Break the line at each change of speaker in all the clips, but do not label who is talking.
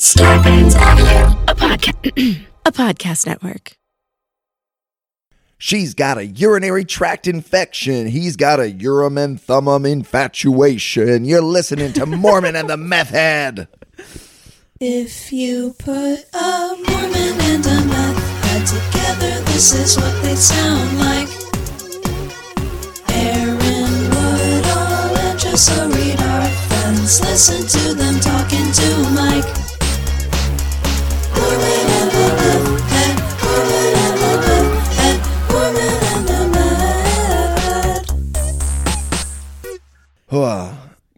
Starburns Audio, a podcast, a podcast network.
She's got a urinary tract infection. He's got a urim and thummim infatuation. You're listening to Mormon and the Meth Head.
If you put a Mormon and a meth head together, this is what they sound like. Aaron Woodall and Jessa Reed are friends. Listen to them talking to Mike.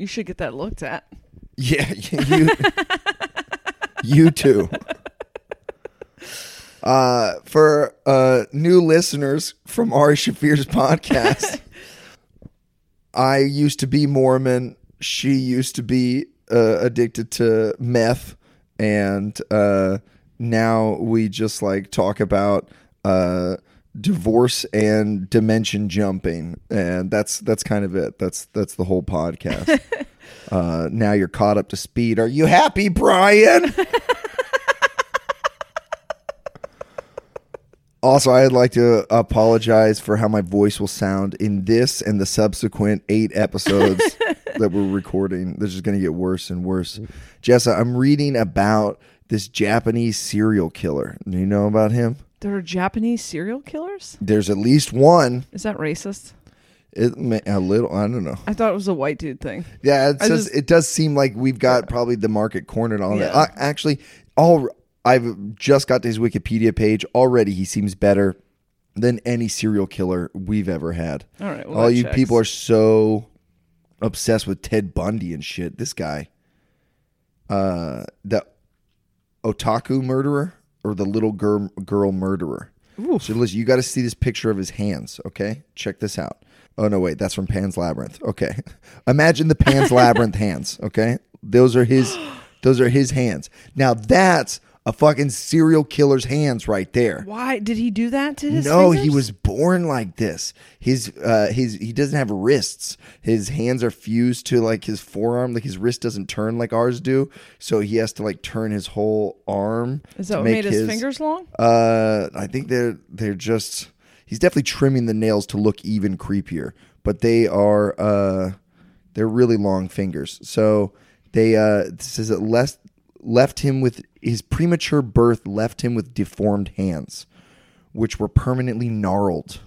You should get that looked at.
Yeah, you, you too. Uh, for uh, new listeners from Ari Shaffir's podcast, I used to be Mormon. She used to be uh, addicted to meth, and uh, now we just like talk about uh, divorce and dimension jumping, and that's that's kind of it. That's that's the whole podcast. Uh, now you're caught up to speed. Are you happy, Brian? also, I'd like to apologize for how my voice will sound in this and the subsequent eight episodes that we're recording. This is going to get worse and worse. Jessa, I'm reading about this Japanese serial killer. Do you know about him?
There are Japanese serial killers?
There's at least one.
Is that racist?
It may, a little. I don't know.
I thought it was a white dude thing.
Yeah, it says
just-
it does seem like we've got probably the market cornered on it.
Yeah.
Uh, actually, all I've just got to his Wikipedia page already. He seems better than any serial killer we've ever had.
All right, well,
all you
checks.
people are so obsessed with Ted Bundy and shit. This guy, uh, the otaku murderer or the little girl girl murderer. So listen, you got to see this picture of his hands. Okay, check this out. Oh no, wait, that's from Pan's Labyrinth. Okay, imagine the Pan's Labyrinth hands. Okay, those are his. Those are his hands. Now that's a fucking serial killer's hands right there.
Why did he do that to his
No, he was born like this. His uh his he doesn't have wrists. His hands are fused to like his forearm. Like his wrist doesn't turn like ours do. So he has to like turn his whole arm.
Is that what made his, fingers long?
Uh I think they're they're just he's definitely trimming the nails to look even creepier. But they are uh they're really long fingers. So they uh this is it left him with his premature birth left him with deformed hands which were permanently gnarled.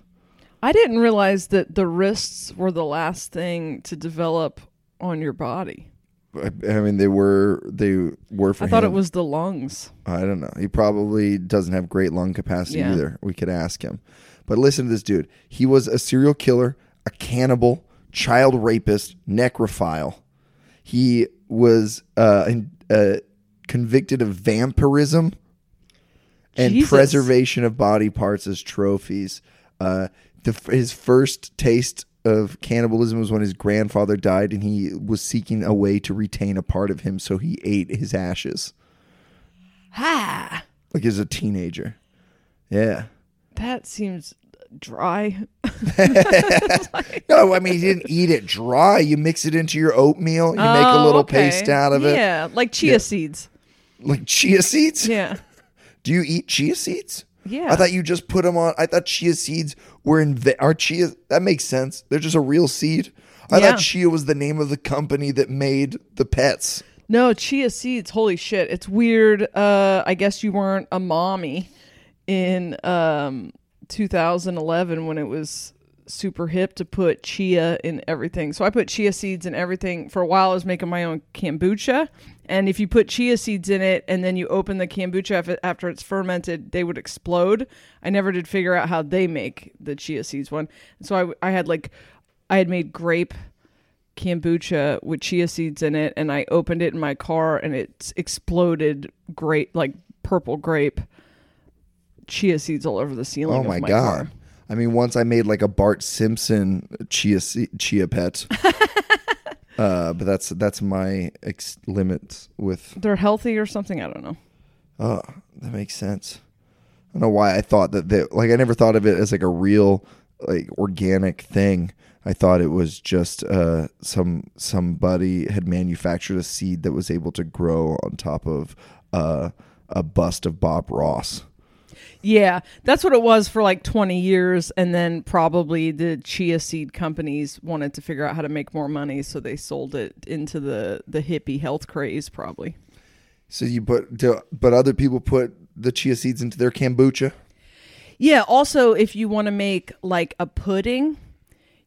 I didn't realize that the wrists were the last thing to develop on your body.
I, I mean, they were they were for
I thought it was the lungs.
I don't know. He probably doesn't have great lung capacity
Yeah.
either. We could ask him. But listen to this dude. He was a serial killer, a cannibal, child rapist, necrophile. He was uh, in, uh, convicted of vampirism and
Jesus.
preservation of body parts as trophies. Uh, the, his first taste of cannibalism was when his grandfather died, and he was seeking a way to retain a part of him, so he ate his ashes
Ha!
like as a teenager. Yeah.
That seems dry.
No, I mean you didn't eat it dry. You mix it into your oatmeal. You make a
Oh,
little
okay.
paste out of it,
Yeah, like chia
Yeah.
seeds.
Like chia seeds.
Yeah.
Do you eat chia seeds?
Yeah.
I thought you just put them on. I thought chia seeds were in. Are chia? That makes sense. They're just a real seed. I
Yeah.
thought chia was the name of the company that made the pets.
No, chia seeds. Holy shit. It's weird. Uh I guess you weren't a mommy in um 2011 when it was super hip to put chia in everything. So I put chia seeds in everything. For a while I was making my own kombucha, and if you put chia seeds in it and then you open the kombucha after it's fermented, they would explode. I never did figure out how they make the chia seeds one. So I I had like I had made grape kombucha with chia seeds in it and I opened it in my car and it exploded grape like purple grape chia seeds all over the ceiling
Oh
of
my,
my,
god!
car.
I mean, once I made like a Bart Simpson chia chia pet. uh, but that's that's my ex- limits with
They're healthy or something, I don't know.
Oh, that makes sense. I don't know why I thought that they like I never thought of it as like a real like organic thing. I thought it was just uh, some somebody had manufactured a seed that was able to grow on top of uh, a bust of Bob Ross.
Yeah, that's what it was for like 20 years. And then probably the chia seed companies wanted to figure out how to make more money. So they sold it into the, the hippie health craze, probably.
So you put, do, but other people put the chia seeds into their kombucha.
Yeah. Also, if you want to make like a pudding,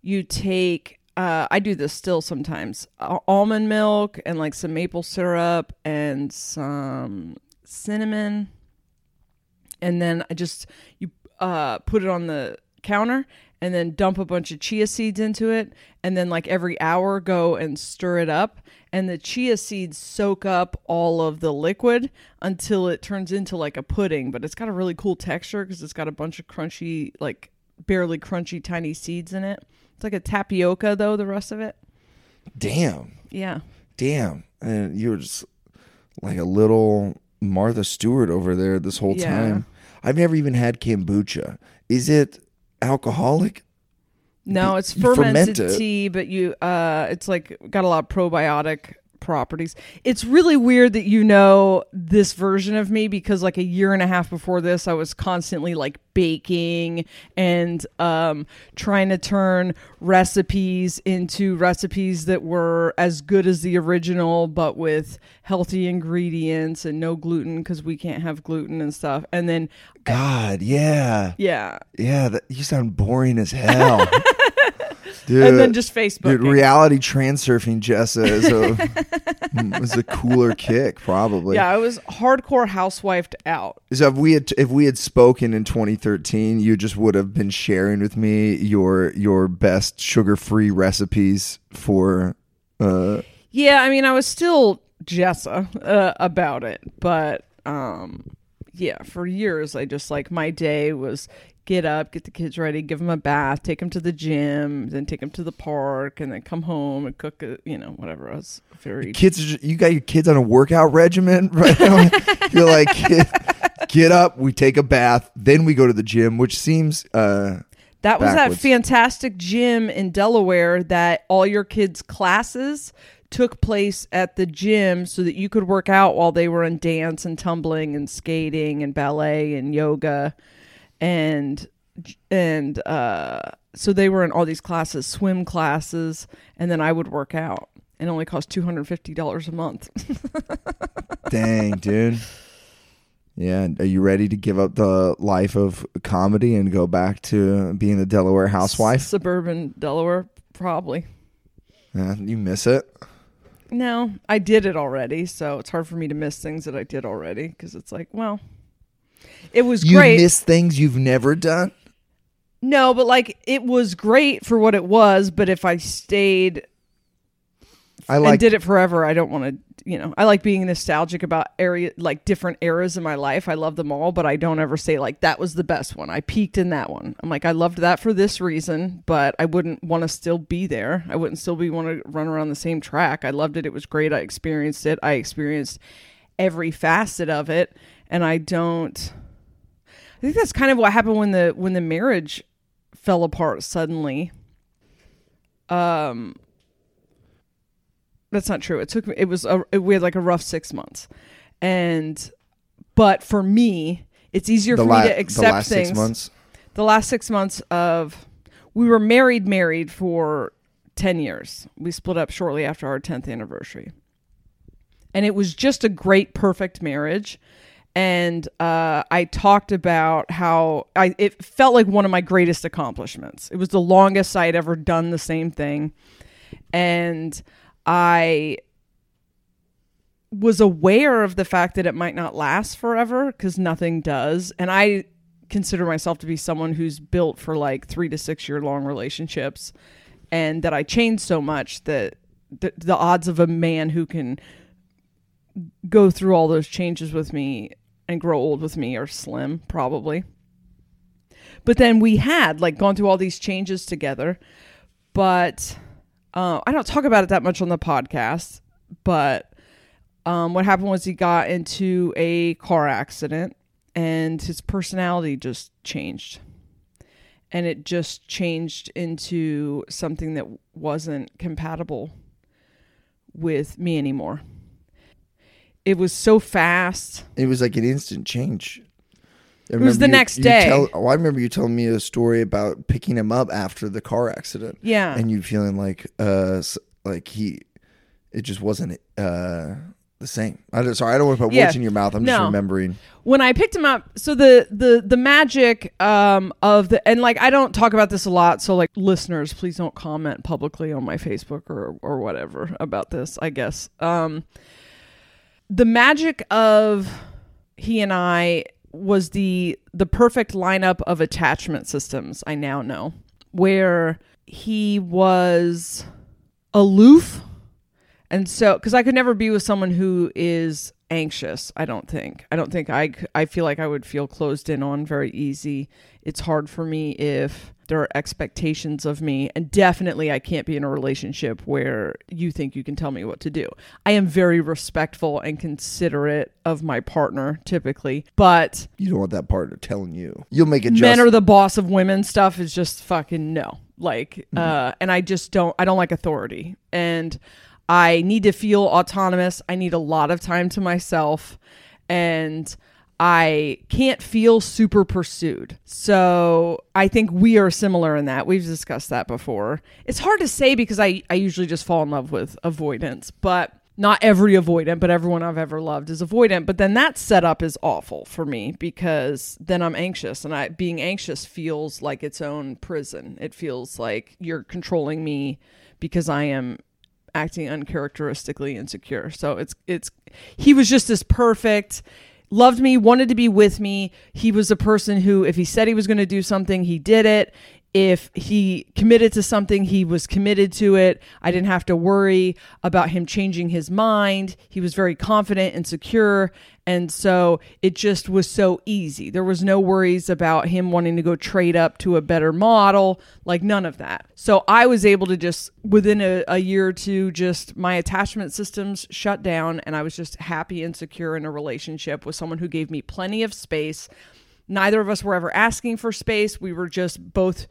you take, uh, I do this still sometimes, uh, almond milk and like some maple syrup and some cinnamon. And then I just, you uh, put it on the counter and then dump a bunch of chia seeds into it. And then, like every hour, go and stir it up. And the chia seeds soak up all of the liquid until it turns into like a pudding. But it's got a really cool texture because it's got a bunch of crunchy, like barely crunchy, tiny seeds in it. It's like a tapioca, though, the rest of it.
Damn,
Yeah.
damn, and you were just like a little Martha Stewart over there this whole
Yeah.
time. I've never even had kombucha. Is it alcoholic?
No, it's
you ferment
fermented tea, but you uh it's like got a lot of probiotic properties. It's really weird that you know this version of me because like a year and a half before this I was constantly like baking and um trying to turn recipes into recipes that were as good as the original but with healthy ingredients and no gluten cuz we can't have gluten and stuff. And then
God, yeah,
yeah,
yeah. That, you sound boring as hell, dude.
and then just Facebook.
Dude, reality transurfing Jessa is a is a cooler kick, probably.
Yeah, I was hardcore housewifed out.
So if we had if we had spoken in 2013, you just would have been sharing with me your your best sugar free recipes for. Uh,
Yeah, I mean, I was still Jessa uh, about it, but um, yeah, for years I just like my day was get up, get the kids ready, give them a bath, take them to the gym, then take them to the park, and then come home and cook, a, you know, whatever. I was very
kids, you got your kids on a workout regimen right now. You're like, get, get up, we take a bath, then we go to the gym, which seems uh,
That was
backwards.
that fantastic gym in Delaware that all your kids' classes took place at the gym so that you could work out while they were in dance and tumbling and skating and ballet and yoga and and uh so they were in all these classes, swim classes, and then I would work out. It only cost two hundred fifty dollars a month.
dang, dude. Yeah, are you ready to give up the life of comedy and go back to being a Delaware housewife?
Suburban Delaware, probably.
Yeah, you miss it.
No, I did it already, so it's hard for me to miss things that I did already because it's like, well, it was
You
great.
miss things you've never done.
no, but like it was great for what it was. But if I stayed
I
and
like
did it forever, I don't want to. You know, I like being nostalgic about area like different eras in my life. I love them all, but I don't ever say like that was the best one. I peaked in that one. I'm like I loved that for this reason, but I wouldn't want to still be there. I wouldn't still be want to run around the same track. I loved it. It was great. I experienced it. I experienced every facet of it, and I don't. I think that's kind of what happened when the when the marriage fell apart suddenly. Um, that's not true. It took me. It was a. We had like a rough six months, and but for me, it's easier
the,
for
la-
me to
the
accept
last
things.
six months.
The last six months of we were married, married for ten years. We split up shortly after our tenth anniversary, and it was just a great, perfect marriage. And uh, I talked about how I it felt like one of my greatest accomplishments. It was the longest I had ever done the same thing, and I was aware of the fact that it might not last forever because nothing does. And I consider myself to be someone who's built for like three to six year long relationships and that I change so much that the, the odds of a man who can go through all those changes with me and grow old with me are slim, probably. But then we had like gone through all these changes together, but uh, I don't talk about it that much on the podcast. But um, what happened was he got into a car accident and his personality just changed. and it just changed into something that wasn't compatible with me anymore. It was so fast.
It was like an instant change. I
was the
you-
next
you
day.
tell- oh, I remember you telling me a story about picking him up after the car accident.
Yeah.
and you feeling like uh like he, it just wasn't uh the same. I don't, sorry, I don't want to put
Yeah.
words in your mouth. I'm just remembering.
when I picked him up, so the the the magic um of the and like I don't talk about this a lot, so like listeners, please don't comment publicly on my Facebook or or whatever about this. I guess um the magic of he and I was the the perfect lineup of attachment systems. I now know where he was aloof and so, because I could never be with someone who is anxious, I don't think. I don't think I, I feel like I would feel closed in on very easy. It's hard for me if there are expectations of me. And definitely, I can't be in a relationship where you think you can tell me what to do. I am very respectful and considerate of my partner, typically. But
You don't want that partner telling you. You'll make it.
men are the boss of women stuff is just fucking no like uh and i just don't i don't like authority and i need to feel autonomous i need a lot of time to myself and i can't feel super pursued so i think we are similar in that we've discussed that before it's hard to say because i i usually just fall in love with avoidance but not every avoidant, but everyone I've ever loved is avoidant. But then that setup is awful for me because then I'm anxious, and I being anxious feels like its own prison. It feels like you're controlling me because I am acting uncharacteristically insecure. So it's it's he was just as perfect. Loved me, wanted to be with me. He was a person who, if he said he was going to do something, he did it if he committed to something, he was committed to it. I didn't have to worry about him changing his mind. He was very confident and secure. And so it just was so easy. There was no worries about him wanting to go trade up to a better model, like none of that. So I was able to just, within a, a year or two, just my attachment systems shut down. And I was just happy and secure in a relationship with someone who gave me plenty of space neither of us were ever asking for space. We were just both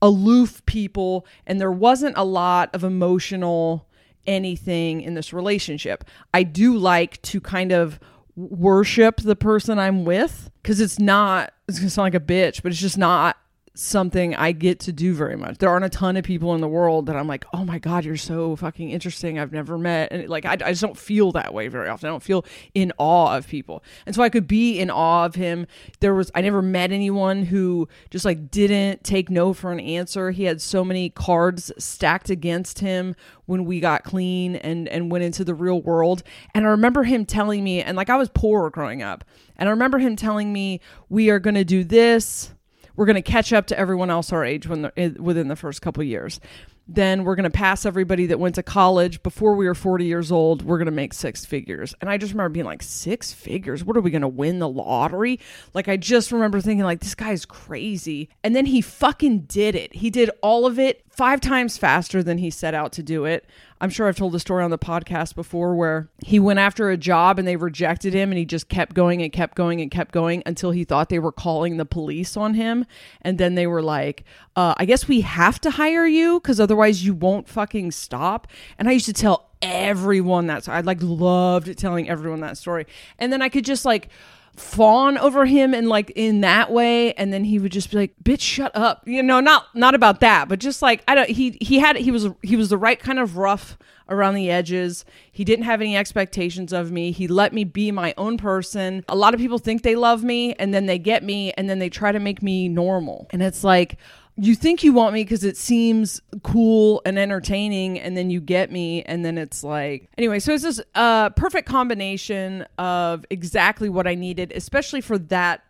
aloof people, and there wasn't a lot of emotional anything in this relationship. I do like to kind of worship the person I'm with because it's not, it's gonna sound like a bitch, but it's just not something I get to do very much. There aren't a ton of people in the world that I'm like, oh my God, you're so fucking interesting. I've never met. And like, I, I just don't feel that way very often. I don't feel in awe of people. And so I could be in awe of him. There was, I never met anyone who just like didn't take no for an answer. He had so many cards stacked against him when we got clean and, and went into the real world. And I remember him telling me, and like I was poor growing up. And I remember him telling me, we are going to do this we're going to catch up to everyone else our age when the, within the first couple years. Then we're going to pass everybody that went to college before we were 40 years old. We're going to make six figures. And I just remember being like, six figures? What are we going to win the lottery? Like, I just remember thinking, like, this guy's crazy. And then he fucking did it. He did all of it five times faster than he set out to do it. I'm sure I've told the story on the podcast before where he went after a job and they rejected him and he just kept going and kept going and kept going until he thought they were calling the police on him. And then they were like, uh, I guess we have to hire you because otherwise you won't fucking stop. And I used to tell everyone that. So I like loved telling everyone that story. And then I could just like, fawn over him and like in that way and then he would just be like bitch shut up. You know not not about that but just like i don't he he had he was he was the right kind of rough around the edges. He didn't have any expectations of me. He let me be my own person. A lot of people think they love me and then they get me and then they try to make me normal. And it's like you think you want me because it seems cool and entertaining and then you get me and then it's like anyway so it's this uh, perfect combination of exactly what i needed especially for that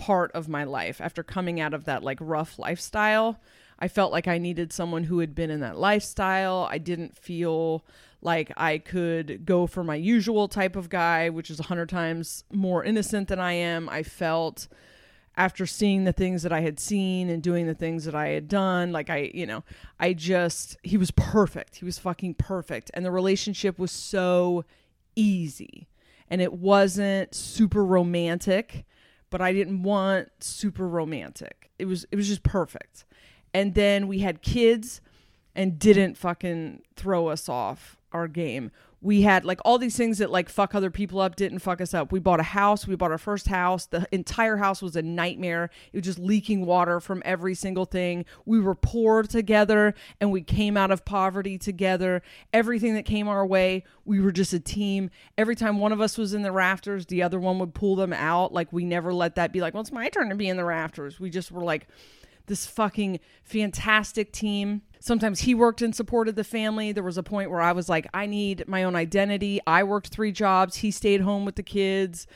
part of my life. After coming out of that like rough lifestyle i felt like i needed someone who had been in that lifestyle. I didn't feel like i could go for my usual type of guy which is a hundred times more innocent than i am. I felt after seeing the things that I had seen and doing the things that I had done, like I, you know, I just, he was perfect. He was fucking perfect. And the relationship was so easy. And it wasn't super romantic, but I didn't want super romantic. it was it was just perfect. And then we had kids and didn't fucking throw us off our game. We had like all these things that like fuck other people up didn't fuck us up. We bought a house, we bought our first house. The entire house was a nightmare. It was just leaking water from every single thing. We were poor together and we came out of poverty together. Everything that came our way, we were just a team. Every time one of us was in the rafters, the other one would pull them out. Like we never let that be like, well, it's my turn to be in the rafters. We just were like this fucking fantastic team. Sometimes he worked and supported the family. There was a point where I was like, I need my own identity. I worked three jobs. He stayed home with the kids.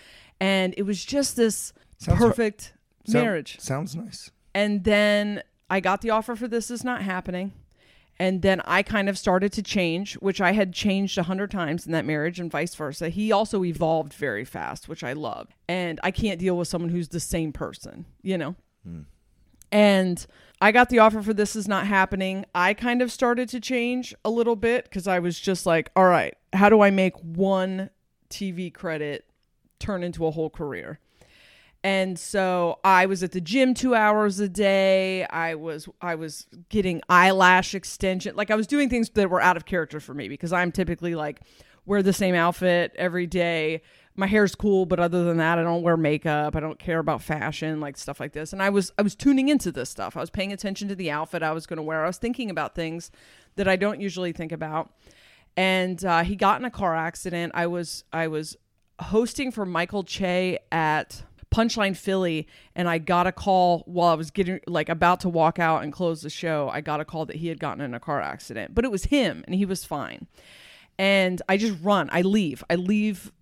And it was just this
Sounds-
perfect
Sound-
marriage.
sounds nice.
And then I got the offer for This Is Not Happening. And then I kind of started to change, which I had changed a hundred times in that marriage and vice versa. He also evolved very fast, which I love. And I can't deal with someone who's the same person, you know? Hmm. And I got the offer for This Is Not Happening. I kind of started to change a little bit because I was just like, all right, how do I make one TV credit turn into a whole career? And so I was at the gym 2 hours a day. I was I was getting eyelash extension. Like I was doing things that were out of character for me because I'm typically like wear the same outfit every day. My hair's cool, but other than that, I don't wear makeup. I don't care about fashion, like stuff like this. And I was I was tuning into this stuff. I was paying attention to the outfit I was going to wear. I was thinking about things that I don't usually think about. And uh, he got in a car accident. I was I was hosting for Michael Che at Punchline Philly, and I got a call while I was getting like about to walk out and close the show. I got a call that he had gotten in a car accident, but it was him, and he was fine. And I just run. I leave. I leave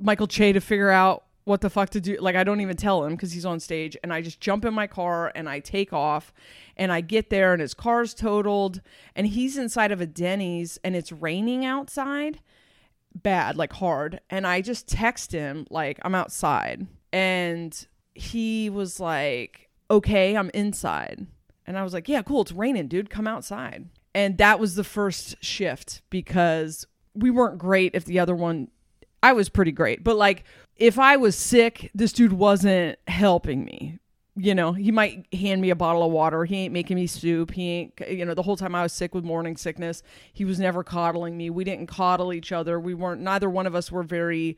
Michael Che to figure out what the fuck to do. Like I don't even tell him because he's on stage, and I just jump in my car and I take off, and I get there and his car's totaled, and he's inside of a Denny's, and it's raining outside bad, like hard. And I just text him, like, I'm outside. And he was like, okay, I'm inside. And I was like, yeah, cool. It's raining, dude. Come outside. And that was the first shift because we weren't great if the other one, I was pretty great. But like, if I was sick, this dude wasn't helping me. You know, he might hand me a bottle of water. He ain't making me soup. He ain't, you know, the whole time I was sick with morning sickness, he was never coddling me. We didn't coddle each other. We weren't, neither one of us were very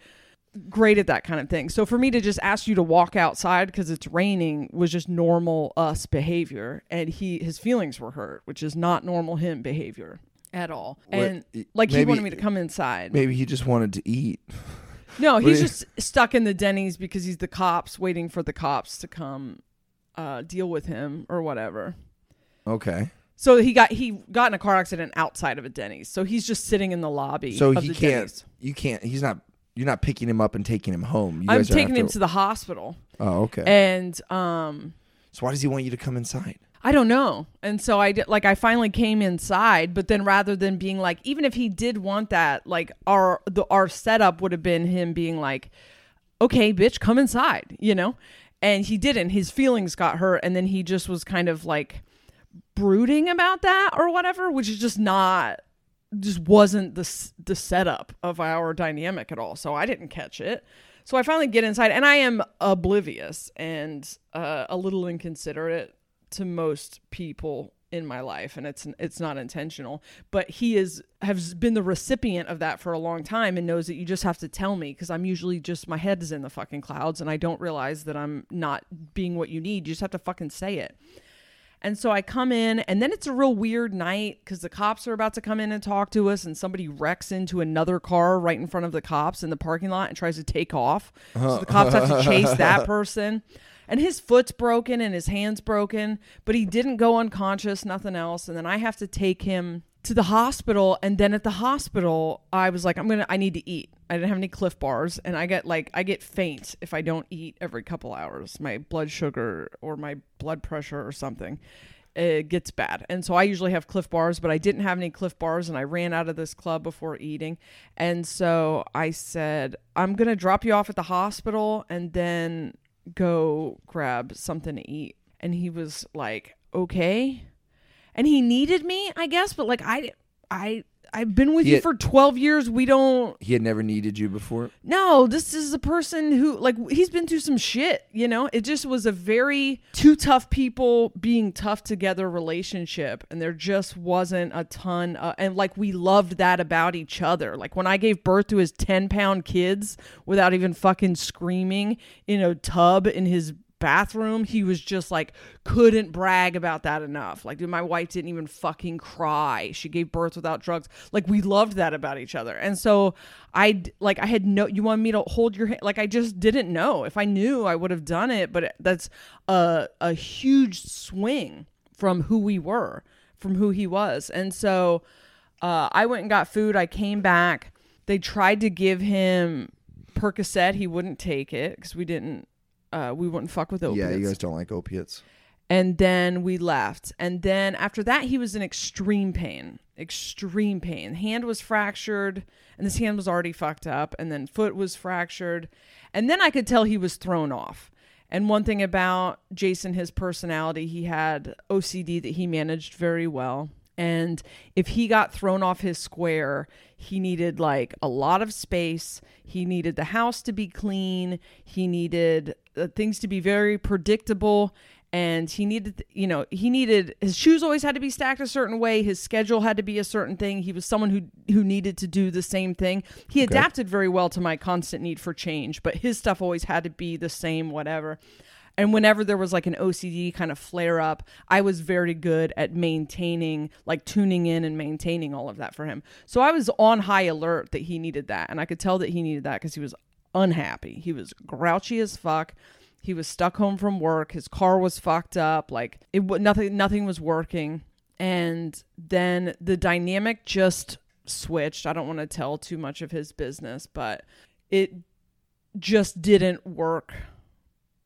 great at that kind of thing. So for me to just ask you to walk outside because it's raining was just normal us behavior. And he, his feelings were hurt, which is not normal him behavior at all. And
y-
like he
maybe-
wanted me to come inside.
Maybe he just wanted to eat.
No, he's
do you-
just stuck in the Denny's because he's the cops waiting for the cops to come uh, deal with him or whatever.
Okay.
So he got he got in a car accident outside of a Denny's. So he's just sitting in the lobby.
So
of
he
the
can't.
Denny's.
You can't. He's not. You're not picking him up and taking him home. You
I'm
guys are
taking him
after-
to the hospital,
Oh, okay.
and um,
so why does he want you to come inside?
I don't know. And so I did like I finally came inside, but then rather than being like even if he did want that, like our the our setup would have been him being like, "Okay, bitch, come inside," you know? And he didn't. His feelings got hurt and then he just was kind of like brooding about that or whatever, which is just not just wasn't the the setup of our dynamic at all. So I didn't catch it. So I finally get inside, and I am oblivious and uh, a little inconsiderate to most people in my life, and it's it's not intentional. But he is has been the recipient of that for a long time, and knows that you just have to tell me because I'm usually just my head is in the fucking clouds, and I don't realize that I'm not being what you need. You just have to fucking say it. And so I come in, and then it's a real weird night because the cops are about to come in and talk to us, and somebody wrecks into another car right in front of the cops in the parking lot and tries to take off. So the cops have to chase that person. And his foot's broken and his hand's broken, but he didn't go unconscious, nothing else. And then I have to take him to the hospital. And then at the hospital, I was like, I'm to, I need to eat. I didn't have any Clif Bars, and I get like I get faint if I don't eat every couple hours. My blood sugar or my blood pressure or something it gets bad, and so I usually have Clif Bars, but I didn't have any Clif Bars, and I ran out of this club before eating, and so I said I'm gonna drop you off at the hospital and then go grab something to eat, and he was like, okay, and he needed me, I guess, but like I I I've been with
He
you
had-
for 12 years. We don't
He had never needed you before.
no, this is a person who like he's been through some shit, you know? It just was a very two tough people being tough together relationship and there just wasn't a ton uh, and like we loved that about each other. Like when I gave birth to his 10-pound kids without even fucking screaming in a tub in his bathroom he was just like couldn't brag about that enough. Like dude my wife didn't even fucking cry. She gave birth without drugs. Like we loved that about each other. And so I, like i had no you want me to hold your hand like i just didn't know. If i knew i would have done it but that's a a huge swing from who we were from who he was. And so uh, i went and got food. I came back. They tried to give him percocet. He wouldn't take it because we didn't uh, we wouldn't fuck with opiates
Yeah, you guys don't like opiates.
and then we left. And then after that he was in extreme pain extreme pain. Hand was fractured and this hand was already fucked up and then foot was fractured. And then i could tell he was thrown off. And one thing about jason his personality he had ocd that he managed very well and if he got thrown off his square he needed like a lot of space. He needed the house to be clean. He needed uh, things to be very predictable. And he needed you know he needed his shoes always had to be stacked a certain way. His schedule had to be a certain thing. He was someone who who needed to do the same thing. He adapted very well to my constant need for change but his stuff always had to be the same whatever and whenever there was like an OCD kind of flare up, I was very good at maintaining, like tuning in and maintaining all of that for him. So I was on high alert that he needed that. And I could tell that he needed that because he was unhappy. He was grouchy as fuck. He was stuck home from work. His car was fucked up. Like it nothing nothing was working. And then the dynamic just switched. I don't want to tell too much of his business, but it just didn't work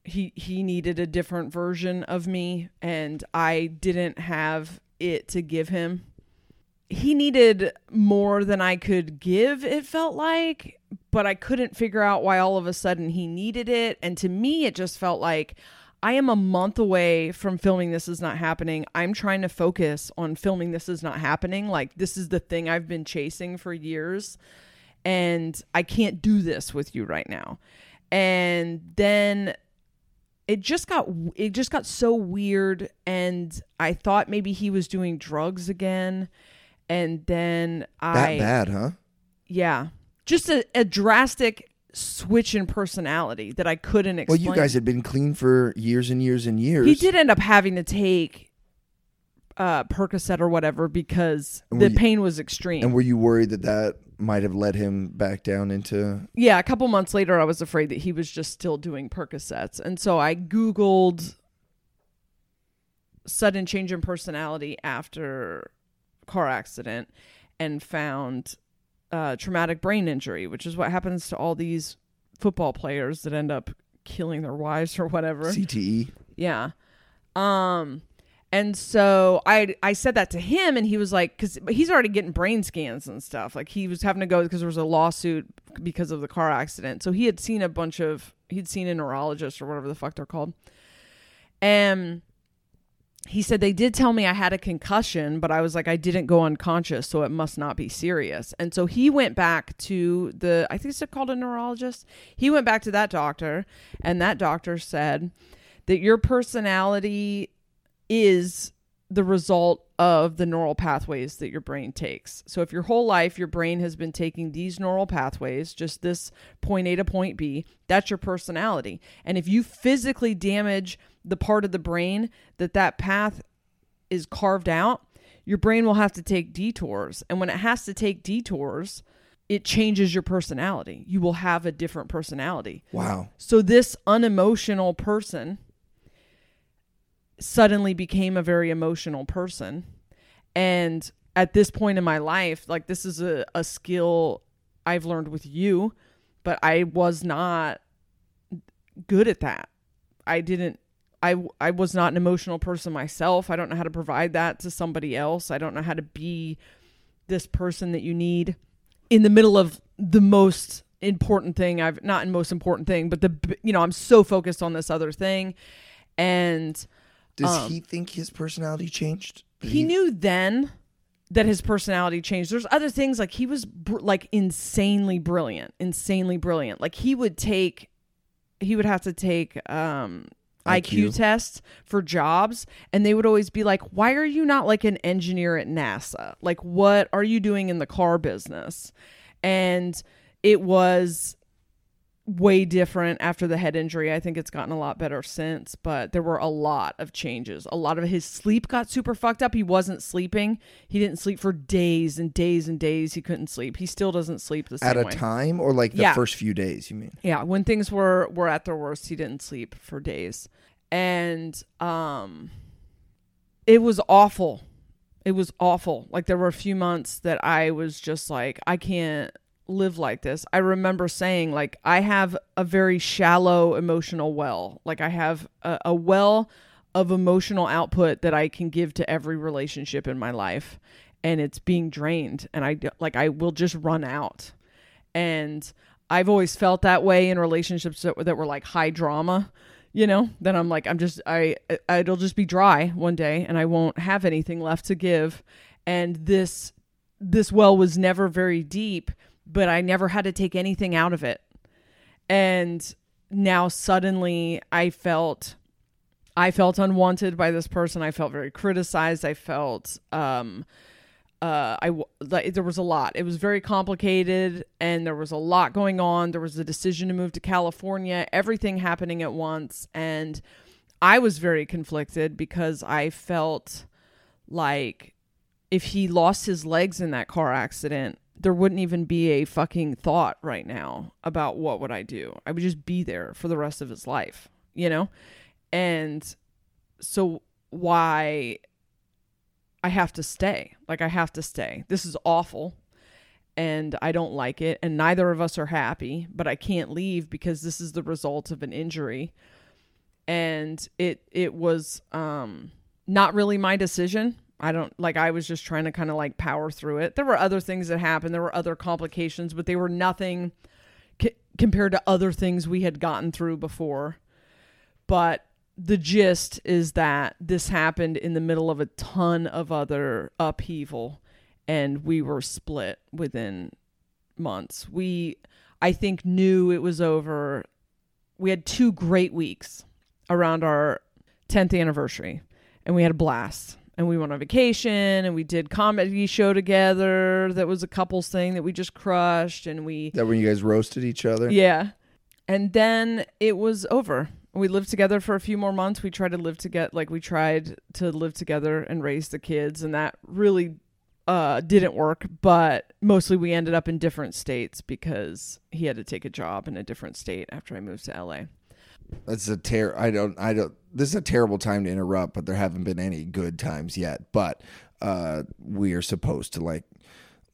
he he needed a different version of me and I didn't have it to give him. He needed more than I could give, it felt like, but I couldn't figure out why all of a sudden he needed it and to me it just felt like I am a month away from filming This Is Not Happening. I'm trying to focus on filming This Is Not Happening. Like, this is the thing I've been chasing for years. And I can't do this with you right now. And then it just got it just got so weird and i thought maybe he was doing drugs again and then I That
bad, huh?
yeah just a, a drastic switch in personality that i couldn't explain.
Well, you guys had been clean for years and years and years.
he did end up having to take uh percocet or whatever because
And
the
you-
pain was extreme
And were you worried that that might have led him back down into?
yeah, a couple months later, I was afraid that he was just still doing Percocets. And so I Googled sudden change in personality after car accident and found uh, traumatic brain injury, which is what happens to all these football players that end up killing their wives or whatever.
CTE.
Yeah. Um and so I I said that to him and he was like cuz he's already getting brain scans and stuff. Like he was having to go because there was a lawsuit because of the car accident. So he had seen a bunch of he'd seen a neurologist or whatever the fuck they're called. And he said they did tell me I had a concussion, but I was like I didn't go unconscious, so it must not be serious. And so he went back to the I think it's called a neurologist. He went back to that doctor and that doctor said that your personality is the result of the neural pathways that your brain takes. So if your whole life your brain has been taking these neural pathways, just this point A to point B, that's your personality. And if you physically damage the part of the brain that that path is carved out, your brain will have to take detours. And when it has to take detours, it changes your personality. You will have a different personality.
Wow.
So this unemotional person suddenly became a very emotional person. And at this point in my life, like this is a, a skill I've learned with you, but I was not good at that. I didn't I I was not an emotional person myself. I don't know how to provide that to somebody else. I don't know how to be this person that you need in the middle of the most important thing I've not in most important thing, but the you know, I'm so focused on this other thing and
Does
Um,
he think his personality changed? Did
he knew then that his personality changed. There's other things like he was br- like insanely brilliant, insanely brilliant. Like he would take, he would have to take um, IQ.
IQ.
tests for jobs, and they would always be like, "Why are you not like an engineer at NASA? Like, what are you doing in the car business?" And it was way different after the head injury. I think it's gotten a lot better since, but there were a lot of changes. A lot of his sleep got super fucked up. He wasn't sleeping. He didn't sleep for days and days and days. He couldn't sleep. He still doesn't sleep the same
At a
way.
time or like the
Yeah.
first few days, you mean?
Yeah, when things were were at their worst, he didn't sleep for days. And um it was awful. It was awful. Like there were a few months that I was just like I can't live like this. I remember saying like I have a very shallow emotional well. Like I have a, a well of emotional output that I can give to every relationship in my life and it's being drained and I like I will just run out and I've always felt that way in relationships that, that were like high drama, you know. Then I'm like, I'm just, I, it'll just be dry one day, and I won't have anything left to give. And this, this well was never very deep, but I never had to take anything out of it. And now suddenly I felt, I felt unwanted by this person. I felt very criticized. I felt, um, uh I there was a lot. It was very complicated and there was a lot going on. There was a decision to move to California, everything happening at once and I was very conflicted because I felt like if he lost his legs in that car accident, there wouldn't even be a fucking thought right now about what would I do. I would just be there for the rest of his life, you know? And so why I have to stay. Like I have to stay. This is awful and I don't like it and neither of us are happy, but I can't leave because this is the result of an injury. And it it was um not really my decision. I don't like I was just trying to kind of like power through it. There were other things that happened. There were other complications, but they were nothing c- compared to other things we had gotten through before. But the gist is that this happened in the middle of a ton of other upheaval and we were split within months. We I think knew it was over. We had two great weeks around our 10th anniversary and we had a blast. And we went on vacation and we did comedy show together. That was a couples thing that we just crushed and we
That when you guys roasted each other?
yeah. And then it was over. We lived together for a few more months. We tried to live together, like we tried to live together and raise the kids, and that really uh, didn't work. But mostly we ended up in different states because he had to take a job in a different state after I moved to LA.
That's a ter I don't I don't this is a terrible time to interrupt, but there haven't been any good times yet. But uh we are supposed to like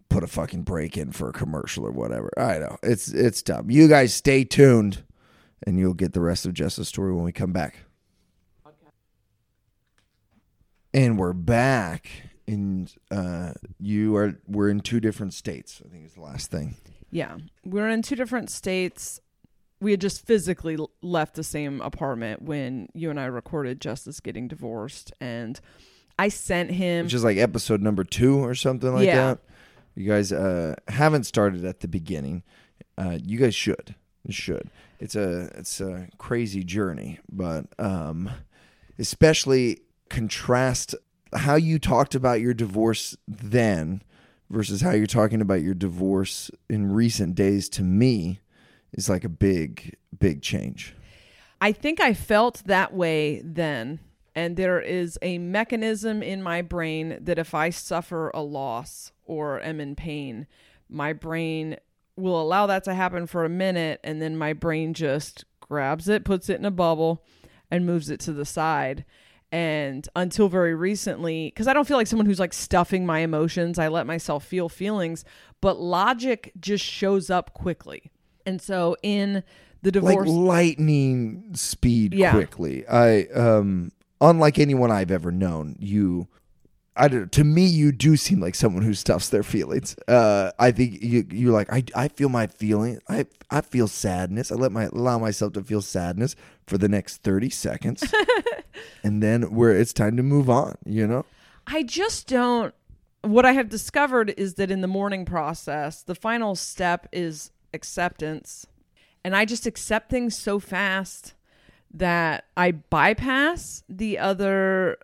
put a fucking break in for a commercial or whatever. I know. It's it's dumb. You guys stay tuned and you'll get the rest of Jess's story when we come back. And we're back. And uh you are we're in two different states, I think is the last thing.
Yeah, we're in two different states. We had just physically left the same apartment when you and I recorded Justice getting divorced, and I sent him.
which is like episode number two or something like
Yeah.
that. You guys uh, haven't started at the beginning. Uh, you guys should. You should. It's a it's a crazy journey, but um, especially contrast how you talked about your divorce then versus how you're talking about your divorce in recent days. To me, is like a big big change.
I think I felt that way then. And there is a mechanism in my brain that if I suffer a loss or am in pain, my brain will allow that to happen for a minute. And then my brain just grabs it, puts it in a bubble, and moves it to the side. And until very recently, because I don't feel like someone who's like stuffing my emotions, I let myself feel feelings, but logic just shows up quickly. And so in the divorce.
like lightning speed
Yeah.
quickly. I um unlike anyone I've ever known, you I don't, to me you do seem like someone who stuffs their feelings. Uh I think you you're like I I feel my feeling. I I feel sadness. I let my allow myself to feel sadness for the next 30 seconds. and then where it's time to move on, you know?
I just don't what I have discovered is that in the mourning process, the final step is acceptance. And I just accept things so fast that I bypass the other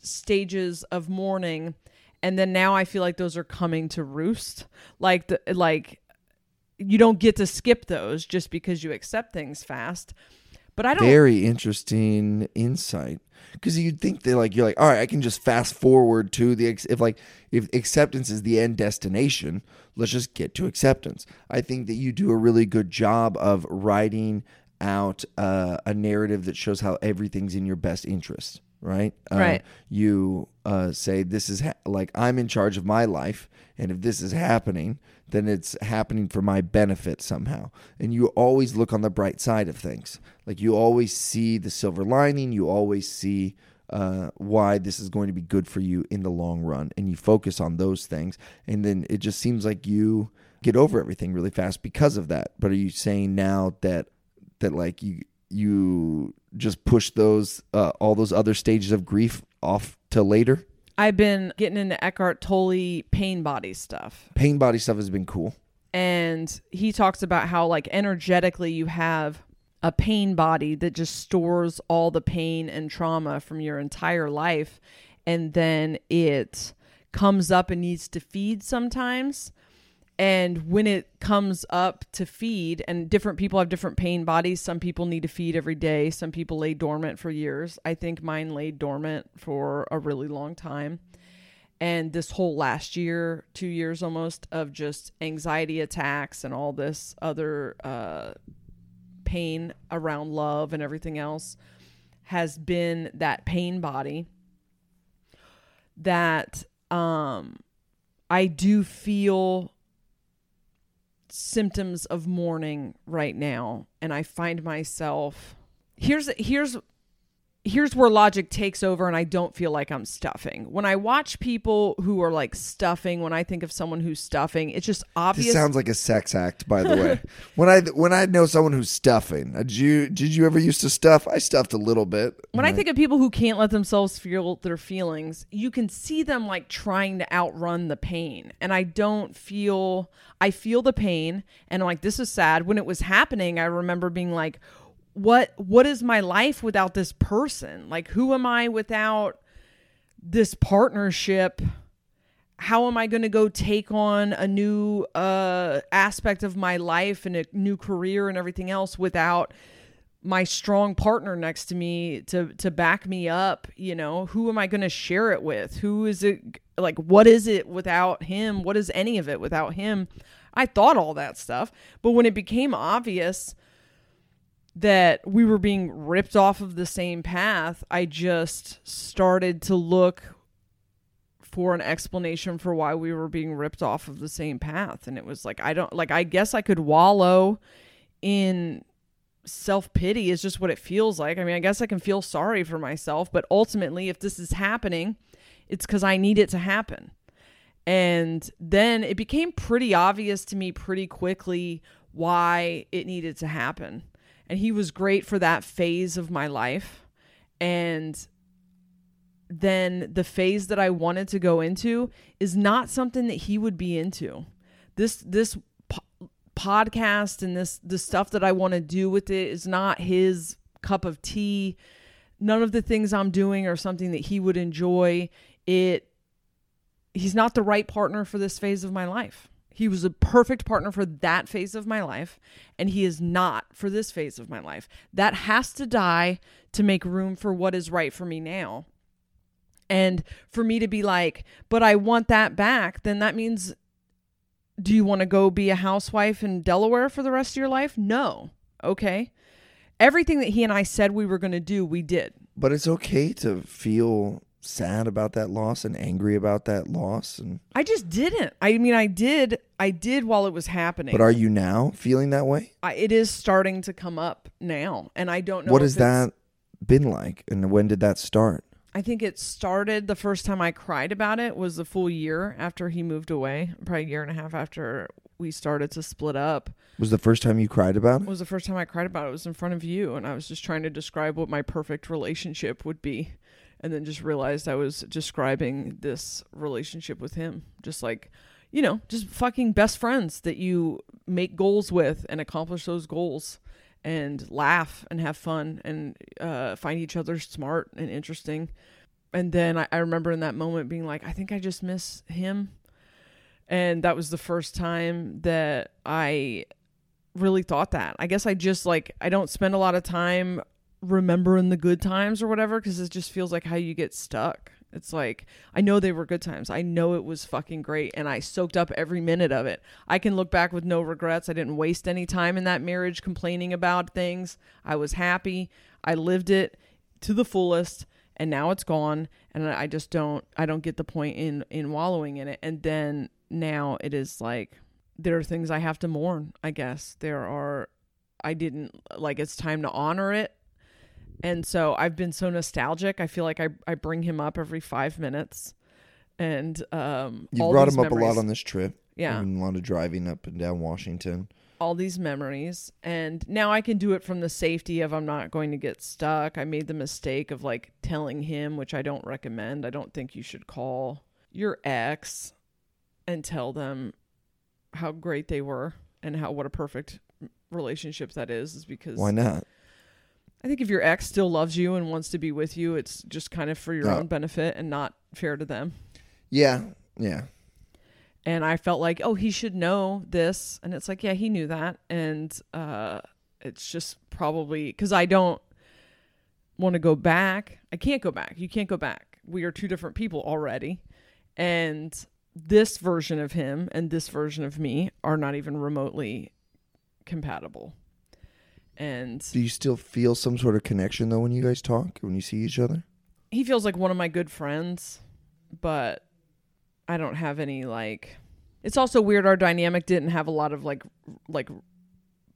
stages of mourning and then now I feel like those are coming to roost. Like the like you don't get to skip those just because you accept things fast. But I don't
Very interesting insight. Because you'd think that like you're like, all right, I can just fast forward to the ex- if like if acceptance is the end destination, let's just get to acceptance. I think that you do a really good job of writing out uh, a narrative that shows how everything's in your best interest. Right. Uh,
Right.
You uh, say this is ha- like I'm in charge of my life, and if this is happening, then it's happening for my benefit somehow. And you always look on the bright side of things. Like you always see the silver lining. You always see uh, why this is going to be good for you in the long run, and you focus on those things. And then it just seems like you get over everything really fast because of that. But are you saying now that that like you you just push those uh, all those other stages of grief off to later?
I've been getting into Eckhart Tolle pain body stuff.
Pain body stuff has been cool.
and he talks about how like energetically you have a pain body that just stores all the pain and trauma from your entire life and then it comes up and needs to feed sometimes and when it comes up to feed and different people have different pain bodies some people need to feed every day some people lay dormant for years. I think mine lay dormant for a really long time. And this whole last year, two years almost of just anxiety attacks and all this other uh, pain around love and everything else has been that pain body that um, I do feel symptoms of mourning right now and I find myself here's here's here's where logic takes over and I don't feel like I'm stuffing. When I watch people who are like stuffing, when I think of someone who's stuffing, it's just obvious.
This sounds like a sex act, by the way. when I when I know someone who's stuffing, did you did you ever used to stuff? I stuffed a little bit.
when I think of people who can't let themselves feel their feelings, you can see them like trying to outrun the pain. And I don't feel I feel the pain and I'm like this is sad. When it was happening, I remember being like what what is my life without this person? Like who am I without this partnership? How am I going to go take on a new uh aspect of my life and a new career and everything else without my strong partner next to me to to back me up you know? Who am i going to share it with? Who is it like what is it without him? What is any of it without him? I thought all that stuff. But when it became obvious that we were being ripped off of the same path i just started to look for an explanation for why we were being ripped off of the same path and it was like i don't like i guess i could wallow in self pity is just what it feels like. I mean, I guess I can feel sorry for myself, but ultimately, if this is happening, it's because I need it to happen. And then it became pretty obvious to me pretty quickly why it needed to happen. And he was great for that phase of my life. And then the phase that I wanted to go into is not something that he would be into. This this po- podcast and this the stuff that I want to do with it is not his cup of tea. None of the things I'm doing are something that he would enjoy. It he's not the right partner for this phase of my life. He was a perfect partner for that phase of my life, and he is not for this phase of my life. That has to die to make room for what is right for me now. And for me to be like, but I want that back, then that means do you want to go be a housewife in Delaware for the rest of your life? No. Okay. Everything that he and I said we were going to do, we did.
But it's okay to feel sad about that loss and angry about that loss and
I just didn't. I mean, I did. I did while it was happening.
but are you now feeling that way?
I, it is starting to come up now, and I don't know
what has that been like and when did that start?
I think it started the first time I cried about it was a full year after he moved away, probably a year and a half after we started to split up.
Was the first time you cried about it?
was the first time I cried about it. It was in front of you, and I was just trying to describe what my perfect relationship would be. And then just realized I was describing this relationship with him. Just like, you know, just fucking best friends that you make goals with and accomplish those goals and laugh and have fun and uh, find each other smart and interesting. And then I, I remember in that moment being like, I think I just miss him. And that was the first time that I really thought that. I guess I just like, I don't spend a lot of time remembering the good times or whatever because it just feels like how you get stuck. It's like I know they were good times. I know it was fucking great and I soaked up every minute of it. I can look back with no regrets. I didn't waste any time in that marriage complaining about things. I was happy. I lived it to the fullest and now it's gone and I just don't I don't get the point in in wallowing in it. And then now it is like there are things I have to mourn, I guess. There are I didn't like it's time to honor it and so I've been so nostalgic. I feel like I, I bring him up every five minutes. And um,
You brought him up a lot on this trip.
Yeah.
And a lot of driving up and down Washington.
all these memories. And now I can do it from the safety of I'm not going to get stuck. I made the mistake of like telling him, which I don't recommend. I don't think you should call your ex and tell them how great they were and how what a perfect relationship that is is because
Why not?
I think if your ex still loves you and wants to be with you, it's just kind of for your own benefit and not fair to them.
Yeah. Yeah.
And I felt like, oh, he should know this, and it's like, yeah, he knew that, and uh, it's just probably because I don't want to go back. I can't go back. You can't go back. We are two different people already, and this version of him and this version of me are not even remotely compatible. And
Do you still feel some sort of connection though when you guys talk, when you see each other?
he feels like one of my good friends, but I don't have any like it's also weird our dynamic didn't have a lot of like like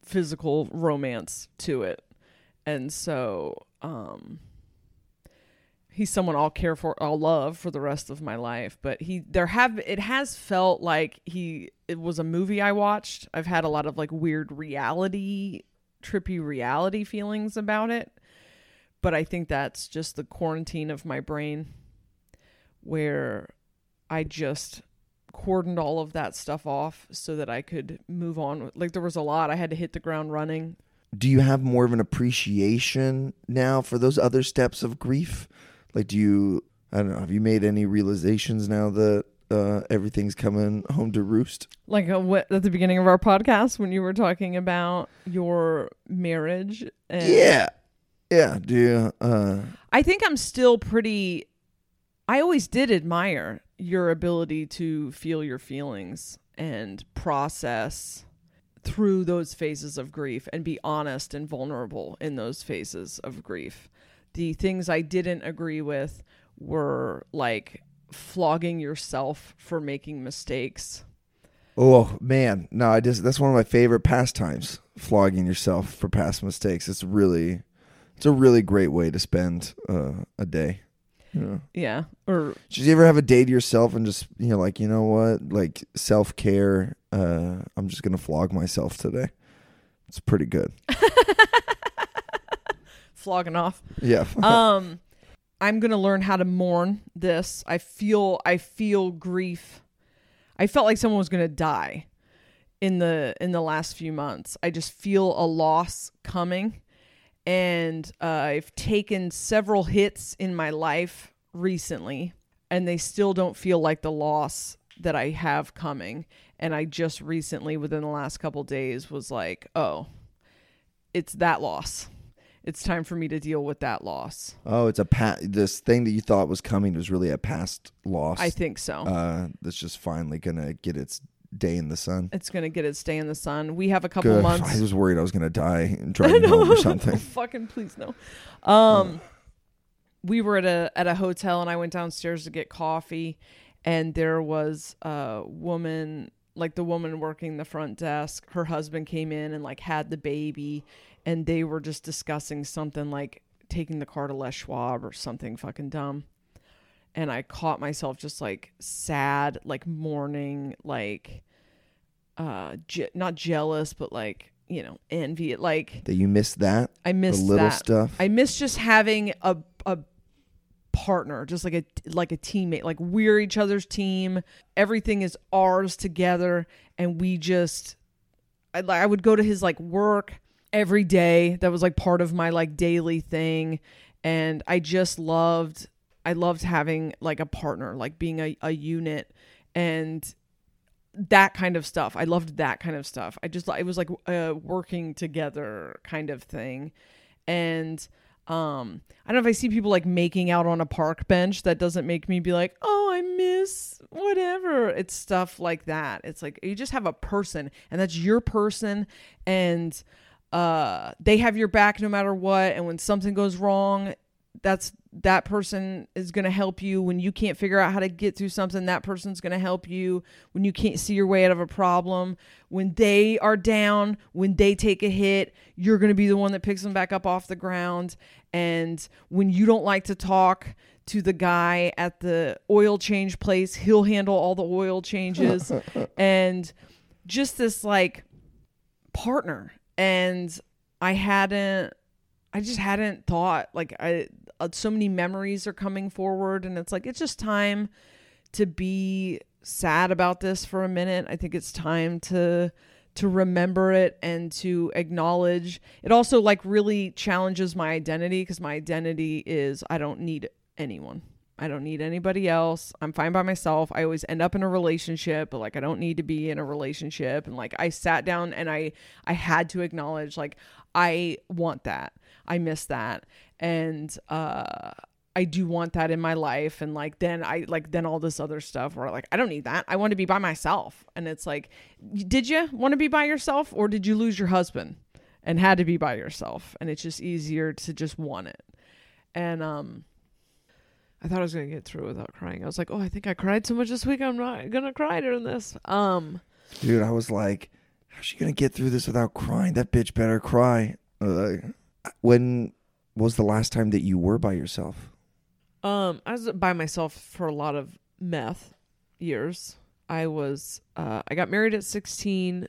physical romance to it. And so um he's someone I'll care for I'll love for the rest of my life, but he there have it has felt like he it was a movie I watched. I've had a lot of like weird reality trippy reality feelings about it but I think that's just the quarantine of my brain where I just cordoned all of that stuff off so that I could move on. Like there was a lot. I had to hit the ground running.
Do you have more of an appreciation now for those other steps of grief? Like, do you, I don't know, have you made any realizations now that uh, everything's coming home to roost?
Like uh, what, at the beginning of our podcast when you were talking about your marriage. And
Yeah. Yeah. Do you, uh,
I think I'm still pretty. I always did admire your ability to feel your feelings and process through those phases of grief and be honest and vulnerable in those phases of grief. The things I didn't agree with were like flogging yourself for making mistakes.
oh man, no, I just, that's one of my favorite pastimes, flogging yourself for past mistakes. It's really, it's a really great way to spend uh, a day. You know?
Yeah. Or
Did you ever have a day to yourself and just you know like you know what like self care? Uh, I'm just gonna flog myself today. It's pretty good.
flogging off.
Yeah.
um i'm gonna learn how to mourn this. I feel i feel grief. I felt like someone was gonna die in the in the last few months. I just feel a loss coming and uh, i've taken several hits in my life recently and they still don't feel like the loss that i have coming. And i just recently within the last couple days was like oh it's that loss it's time for me to deal with that loss.
oh, it's a pa- This thing that you thought was coming was really a past loss.
I think so.
uh, that's just finally gonna get its day in the sun.
it's gonna get its day in the sun. We have a couple
Good.
months.
I was worried I was gonna die driving home or something.
Fucking please no. Um, we were at a at a hotel and I went downstairs to get coffee, and there was a woman, like the woman working the front desk. Her husband came in and like had the baby, and they were just discussing something like taking the car to Les Schwab or something fucking dumb. And I caught myself just like sad, like mourning, like uh, je- not jealous, but like you know, envy. Like
That you missed that
I
the
miss
little
that.
stuff.
I miss just having a a partner, just like a like a teammate. Like we're each other's team. Everything is ours together, and we just. I, I would go to his like work every day. That was like part of my like daily thing, and I just loved. I loved having like a partner, like being a, a unit, and that kind of stuff. I loved that kind of stuff. I just it was like a working together kind of thing. And um I don't know if I see people like making out on a park bench that doesn't make me be like, "Oh, I miss whatever." It's stuff like that. It's like you just have a person and that's your person and uh they have your back no matter what and when something goes wrong, that's that person is going to help you. When you can't figure out how to get through something that person's going to help you. When you can't see your way out of a problem when they are down when they take a hit you're going to be the one that picks them back up off the ground. And when you don't like to talk to the guy at the oil change place he'll handle all the oil changes. And just this like partner and i hadn't I just hadn't thought like I uh, so many memories are coming forward and it's like it's just time to be sad about this for a minute. I think it's time to to remember it and to acknowledge. It also like really challenges my identity because my identity is I don't need anyone. I don't need anybody else. I'm fine by myself. I always end up in a relationship, but like I don't need to be in a relationship and like I sat down and I I had to acknowledge like I want that. I miss that. And uh I do want that in my life and like then I like then all this other stuff where like I don't need that. I want to be by myself. And it's like did you want to be by yourself or did you lose your husband and had to be by yourself and it's just easier to just want it. And um I thought I was going to get through without crying. I was like, "Oh, I think I cried so much this week. I'm not going to cry during this." Um
Dude, I was like, how's she gonna get through this without crying? That bitch better cry. Uh, when was the last time that you were by yourself?
Um, I was by myself for a lot of meth years. I was uh I got married at 16.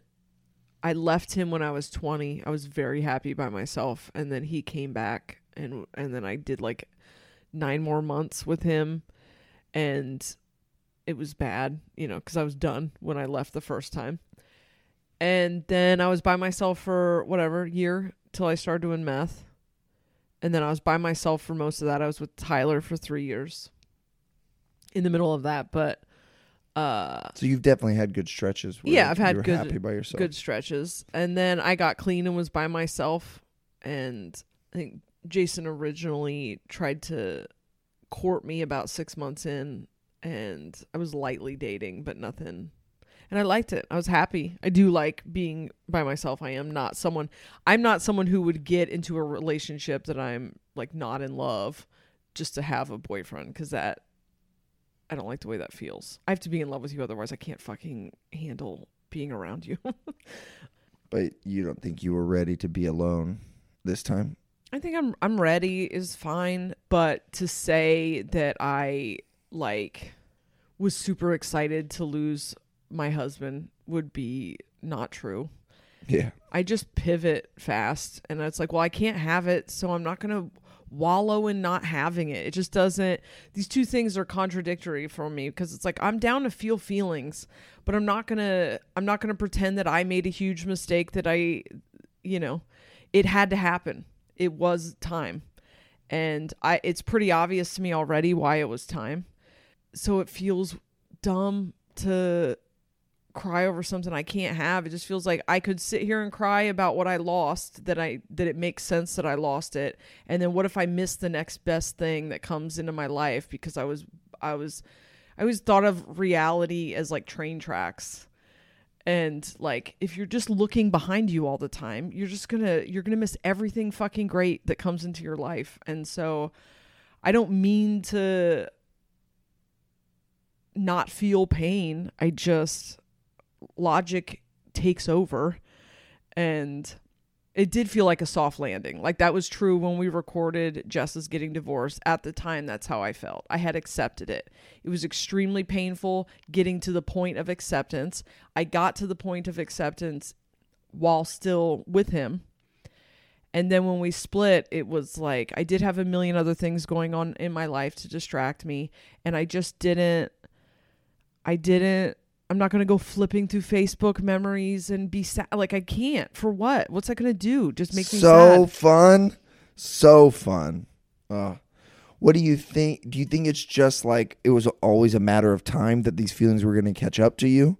I left him when I was 20. I was very happy by myself and then he came back and and then I did like 9 more months with him and it was bad, you know, cuz I was done when I left the first time. And then I was by myself for whatever year till I started doing meth and then I was by myself for most of that. I was with Tyler for three years. In the middle of that, but uh,
So you've definitely had good stretches. Where
Yeah, I've had good-
happy by yourself.
good stretches, and then I got clean and was by myself. And I think Jason originally tried to court me about six months in, and I was lightly dating, but nothing. And I liked it. I was happy. I do like being by myself. I am not someone. I'm not someone who would get into a relationship that I'm like not in love just to have a boyfriend because that I don't like the way that feels. I have to be in love with you, otherwise I can't fucking handle being around you.
But you don't think you were ready to be alone this time?
I think I'm I'm ready is fine, but to say that I like was super excited to lose my husband would be not true.
Yeah.
I just pivot fast and it's like, well, I can't have it, so I'm not going to wallow in not having it. It just doesn't these two things are contradictory for me because it's like I'm down to feel feelings, but I'm not going to I'm not going to pretend that I made a huge mistake that I you know, it had to happen. It was time. And I it's pretty obvious to me already why it was time. So it feels dumb to cry over something I can't have. It just feels like I could sit here and cry about what I lost that I that it makes sense that I lost it. And then what if I miss the next best thing that comes into my life because I was I was I always thought of reality as like train tracks. And like if you're just looking behind you all the time, you're just to you're to miss everything fucking great that comes into your life. And so I don't mean to not feel pain. I just logic takes over and it did feel like a soft landing. Like that was true when we recorded Jess is getting divorced. At the time, that's how I felt. I had accepted it. It was extremely painful getting to the point of acceptance. I got to the point of acceptance while still with him. And then when we split, it was like I did have a million other things going on in my life to distract me. And I just didn't, I didn't, I'm not going to go flipping through Facebook memories and be sad. Like, I can't. For what? What's that going to do? Just make me
so
sad.
fun, so fun. Uh, what do you think? Do you think it's just like it was always a matter of time that these feelings were going to catch up to you,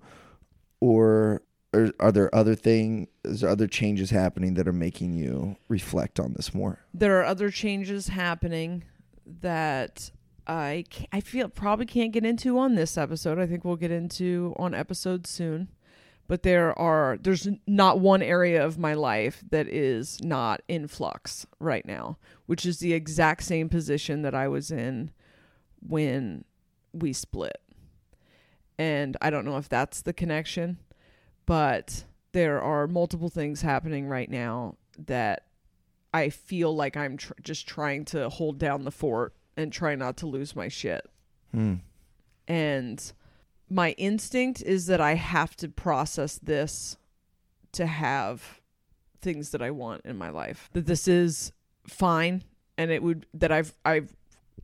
or are, are there other things, is there other changes happening that are making you reflect on this more?
There are other changes happening that I I feel probably can't get into on this episode. I think we'll get into on episodes soon. But there are there's not one area of my life that is not in flux right now, which is the exact same position that I was in when we split. And I don't know if that's the connection, but there are multiple things happening right now that I feel like I'm tr- just trying to hold down the fort and try not to lose my shit.
Hmm.
And my instinct is that I have to process this to have things that I want in my life. That this is fine and it would that I've I've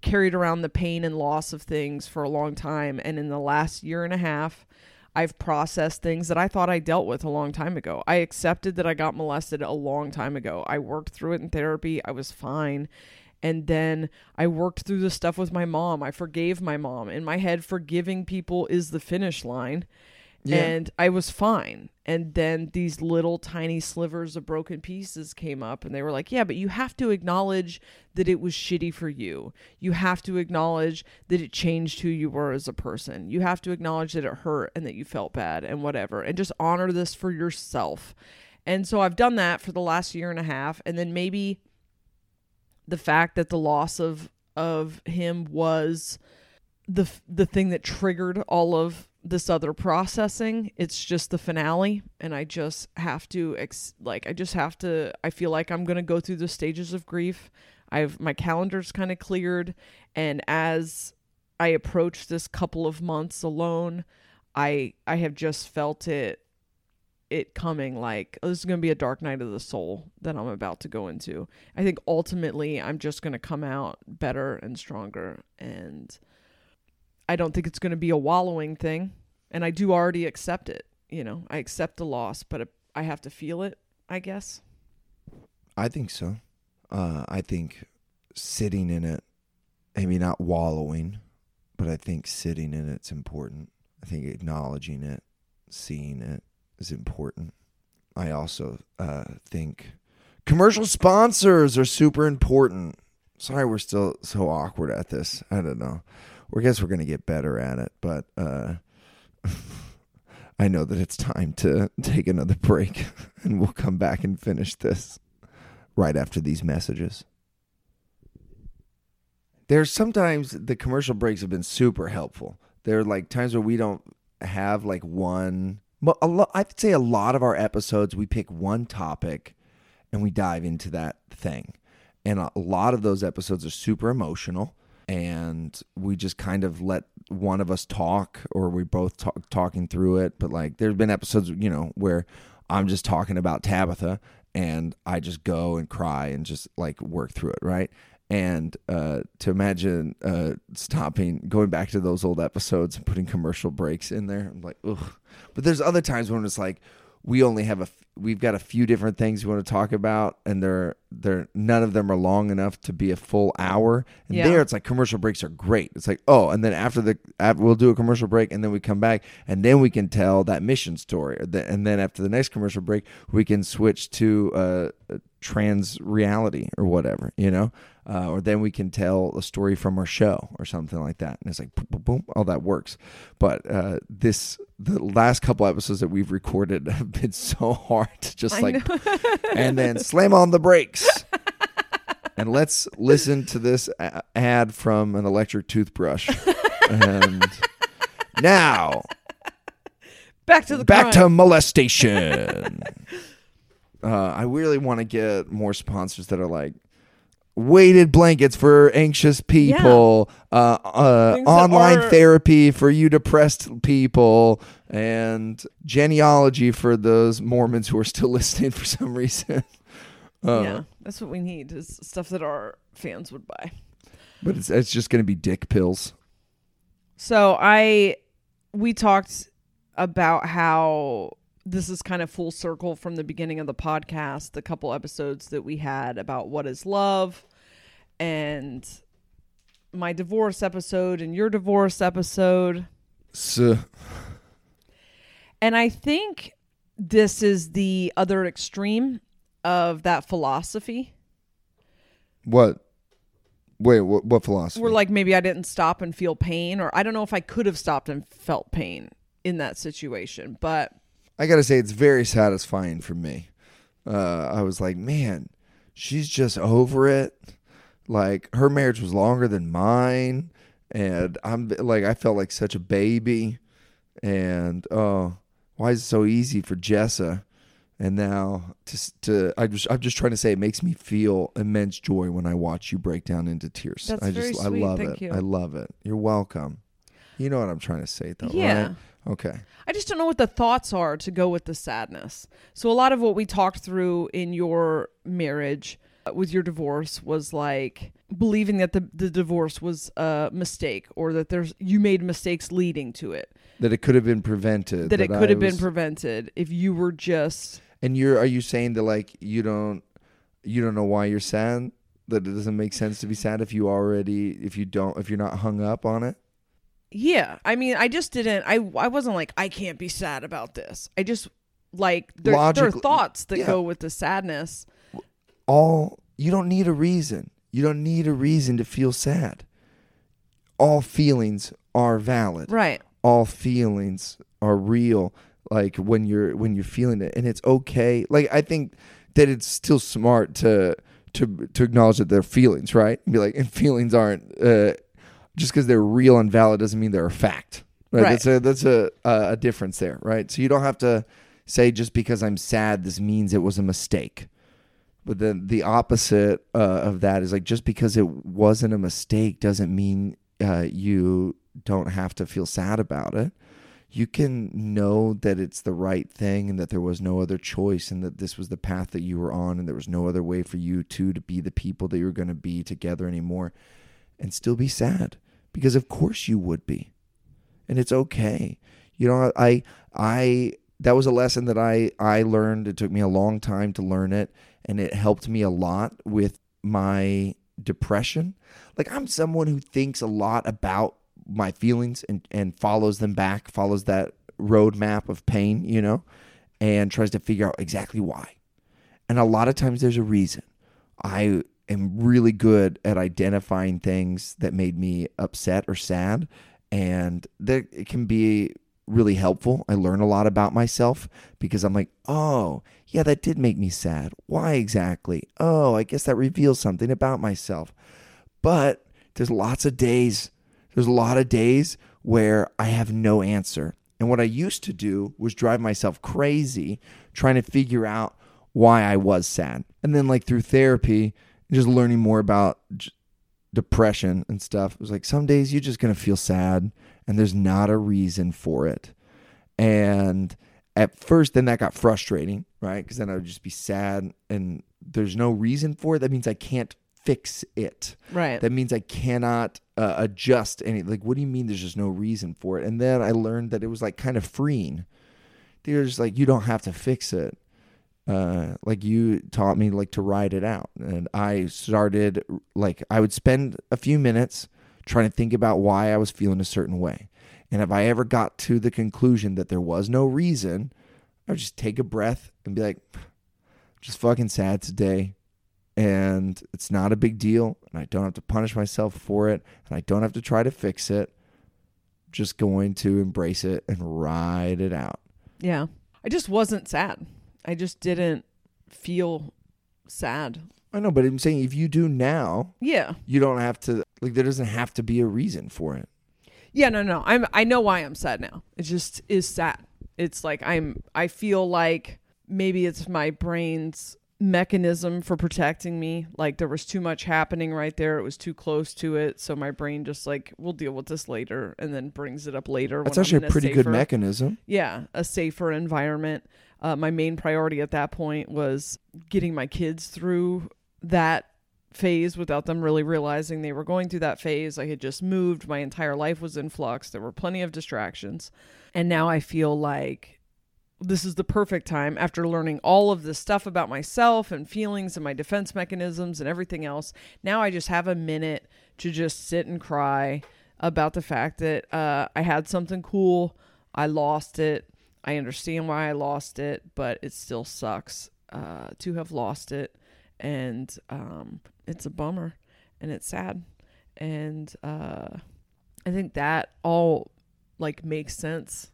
carried around the pain and loss of things for a long time and in the last year and a half I've processed things that I thought I dealt with a long time ago. I accepted that I got molested a long time ago. I worked through it in therapy. I was fine. And then I worked through the stuff with my mom. I forgave my mom. In my head, forgiving people is the finish line.
Yeah.
And I was fine. And then these little tiny slivers of broken pieces came up, and they were like, Yeah, but you have to acknowledge that it was shitty for you. You have to acknowledge that it changed who you were as a person. You have to acknowledge that it hurt and that you felt bad and whatever. And just honor this for yourself. And so I've done that for the last year and a half. And then maybe the fact that the loss of of him was the the thing that triggered all of this other processing. It's just the finale and i just have to ex- like i just have to i feel like i'm going to go through the stages of grief. I've my calendar's kind of cleared and as i approach this couple of months alone i i have just felt it it coming like oh, this is going to be a dark night of the soul that I'm about to go into. I think ultimately I'm just going to come out better and stronger and I don't think it's going to be a wallowing thing and I do already accept it, you know. I accept the loss, but I have to feel it, I guess.
I think so. Uh, I think sitting in it, maybe not wallowing, but I think sitting in it's important. I think acknowledging it, seeing it is important. I also uh, think commercial sponsors are super important. Sorry, we're still so awkward at this. I don't know. I guess we're gonna get better at it, but uh, I know that it's time to take another break, and we'll come back and finish this right after these messages. There's sometimes the commercial breaks have been super helpful. There are like times where we don't have like one. Well, a lo- I'd say a lot of our episodes we pick one topic and we dive into that thing. And a lot of those episodes are super emotional and we just kind of let one of us talk or we both talk, talking through it but like there's been episodes you know where i'm just talking about tabitha and i just go and cry and just like work through it right and uh, to imagine uh, stopping going back to those old episodes and putting commercial breaks in there i'm like ugh. But there's other times when it's like we only have a we've got a few different things we want to talk about and they're they're none of them are long enough to be a full hour. And
Yeah.
there it's like commercial breaks are great. It's like oh and then after the after, we'll do a commercial break and then we come back and then we can tell that mission story. The- and then after the next commercial break we can switch to uh, a trans reality or whatever you know? Uh, or then we can tell a story from our show or something like that. And it's like boom boom boom all that works. But uh, this the last couple episodes that we've recorded have been so hard just like and then slam on the brakes. And let's listen to this ad from an electric toothbrush. And now
Back to the
back
crime.
to molestation. Uh, i really want to get more sponsors that are like weighted blankets for anxious people uh, uh, online
are-
therapy for you depressed people and genealogy for those mormons who are still listening for some reason Uh,
yeah, that's what we need is stuff that our fans would buy.
But it's it's just gonna be dick pills.
So I we talked about how this is kind of full circle from the beginning of the podcast, the couple episodes that we had about what is love and my divorce episode and your divorce episode.
So,
And I think this is the other extreme of that philosophy.
what? Wait, what, what philosophy?
Where like maybe I didn't stop and feel pain or I don't know if I could have stopped and felt pain in that situation, but
I gotta say, it's very satisfying for me. Uh, I was like, man, she's just over it. Like her marriage was longer than mine, and I'm like, I felt like such a baby. And oh, why is it so easy for Jessa? And now to to I just I'm just trying to say it makes me feel immense joy when I watch you break down into tears.
That's
I just
very
I
sweet.
love
Thank
it.
you.
I love it. You're welcome. You know what I'm trying to say though,
Yeah.
right? Okay.
I just don't know what the thoughts are to go with the sadness. So a lot of what we talked through in your marriage uh, with your divorce was like believing that the, the divorce was a mistake or that there's you made mistakes leading to it.
That it could have been prevented.
That, it
I
could have been prevented if you were just
And you're are you saying that like you don't you don't know why you're sad? That it doesn't make sense to be sad if you already if you don't if you're not hung up on it?
Yeah, I mean, I just didn't. I I wasn't like I can't be sad about this. I just like there, there are thoughts that
yeah.
go with the sadness.
All you don't need a reason. You don't need a reason to feel sad. All feelings are valid.
Right.
All feelings are real. Like when you're when you're feeling it and it's okay. Like I think that it's still smart to to to acknowledge that they're feelings, right? And be like, and feelings aren't uh, just because they're real and valid doesn't mean they're a fact. Right.
Right.
That's a that's a a difference there, right? So you don't have to say just because I'm sad, this means it was a mistake. But then the opposite uh, of that is like just because it wasn't a mistake doesn't mean uh, you don't have to feel sad about it. You can know that it's the right thing and that there was no other choice and that this was the path that you were on and there was no other way for you two to be the people that you're going to be together anymore and still be sad because of course you would be. And it's okay. You know, I I that was a lesson that I I learned. It took me a long time to learn it and it helped me a lot with my depression. Like I'm someone who thinks a lot about my feelings and and follows them back, follows that roadmap of pain, you know, and tries to figure out exactly why. And a lot of times there's a reason. I am really good at identifying things that made me upset or sad and that it can be really helpful. I learn a lot about myself because I'm like, "Oh, yeah, that did make me sad. Why exactly? Oh, I guess that reveals something about myself." But there's lots of days there's a lot of days where I have no answer. And what I used to do was drive myself crazy trying to figure out why I was sad. And then, like, through therapy, just learning more about j- depression and stuff, it was like some days you're just going to feel sad and there's not a reason for it. And at first, then that got frustrating, right? Because then I would just be sad and there's no reason for it. That means I can't fix it
Right.
that means I cannot uh, adjust any. Like, what do you mean? There's just no reason for it. And then I learned that it was like kind of freeing. They're just like you don't have to fix it. Uh, like you taught me like to ride it out, and I started like I would spend a few minutes trying to think about why I was feeling a certain way. And if I ever got to the conclusion that there was no reason, I would just take a breath and be like, just fucking sad today and it's not a big deal and I don't have to punish myself for it and I don't have to try to fix it. Just going to embrace it and ride it out.
Yeah. I just wasn't sad. I just didn't feel sad.
I know, but I'm saying if you do now,
Yeah.
you don't have to like there doesn't have to be a reason for it.
Yeah, no, no. I'm I know why I'm sad now. It just is sad. It's like I'm I feel like maybe it's my brain's mechanism for protecting me. Like there was too much happening right there. It was too close to it. So my brain just like, we'll deal with this later and then brings it up later.
That's
when I'm
actually a pretty good mechanism.
yeah, a safer environment. Uh, my main priority at that point was getting my kids through that phase without them really realizing they were going through that phase. I had just moved, my entire life was in flux, there were plenty of distractions. And now I feel like this is the perfect time after learning all of this stuff about myself and feelings and my defense mechanisms and everything else. Now I just have a minute to just sit and cry about the fact that uh, I had something cool, I lost it. I understand why I lost it, but it still sucks uh, to have lost it, and um, it's a bummer, and it's sad, and uh, I think that all like makes sense.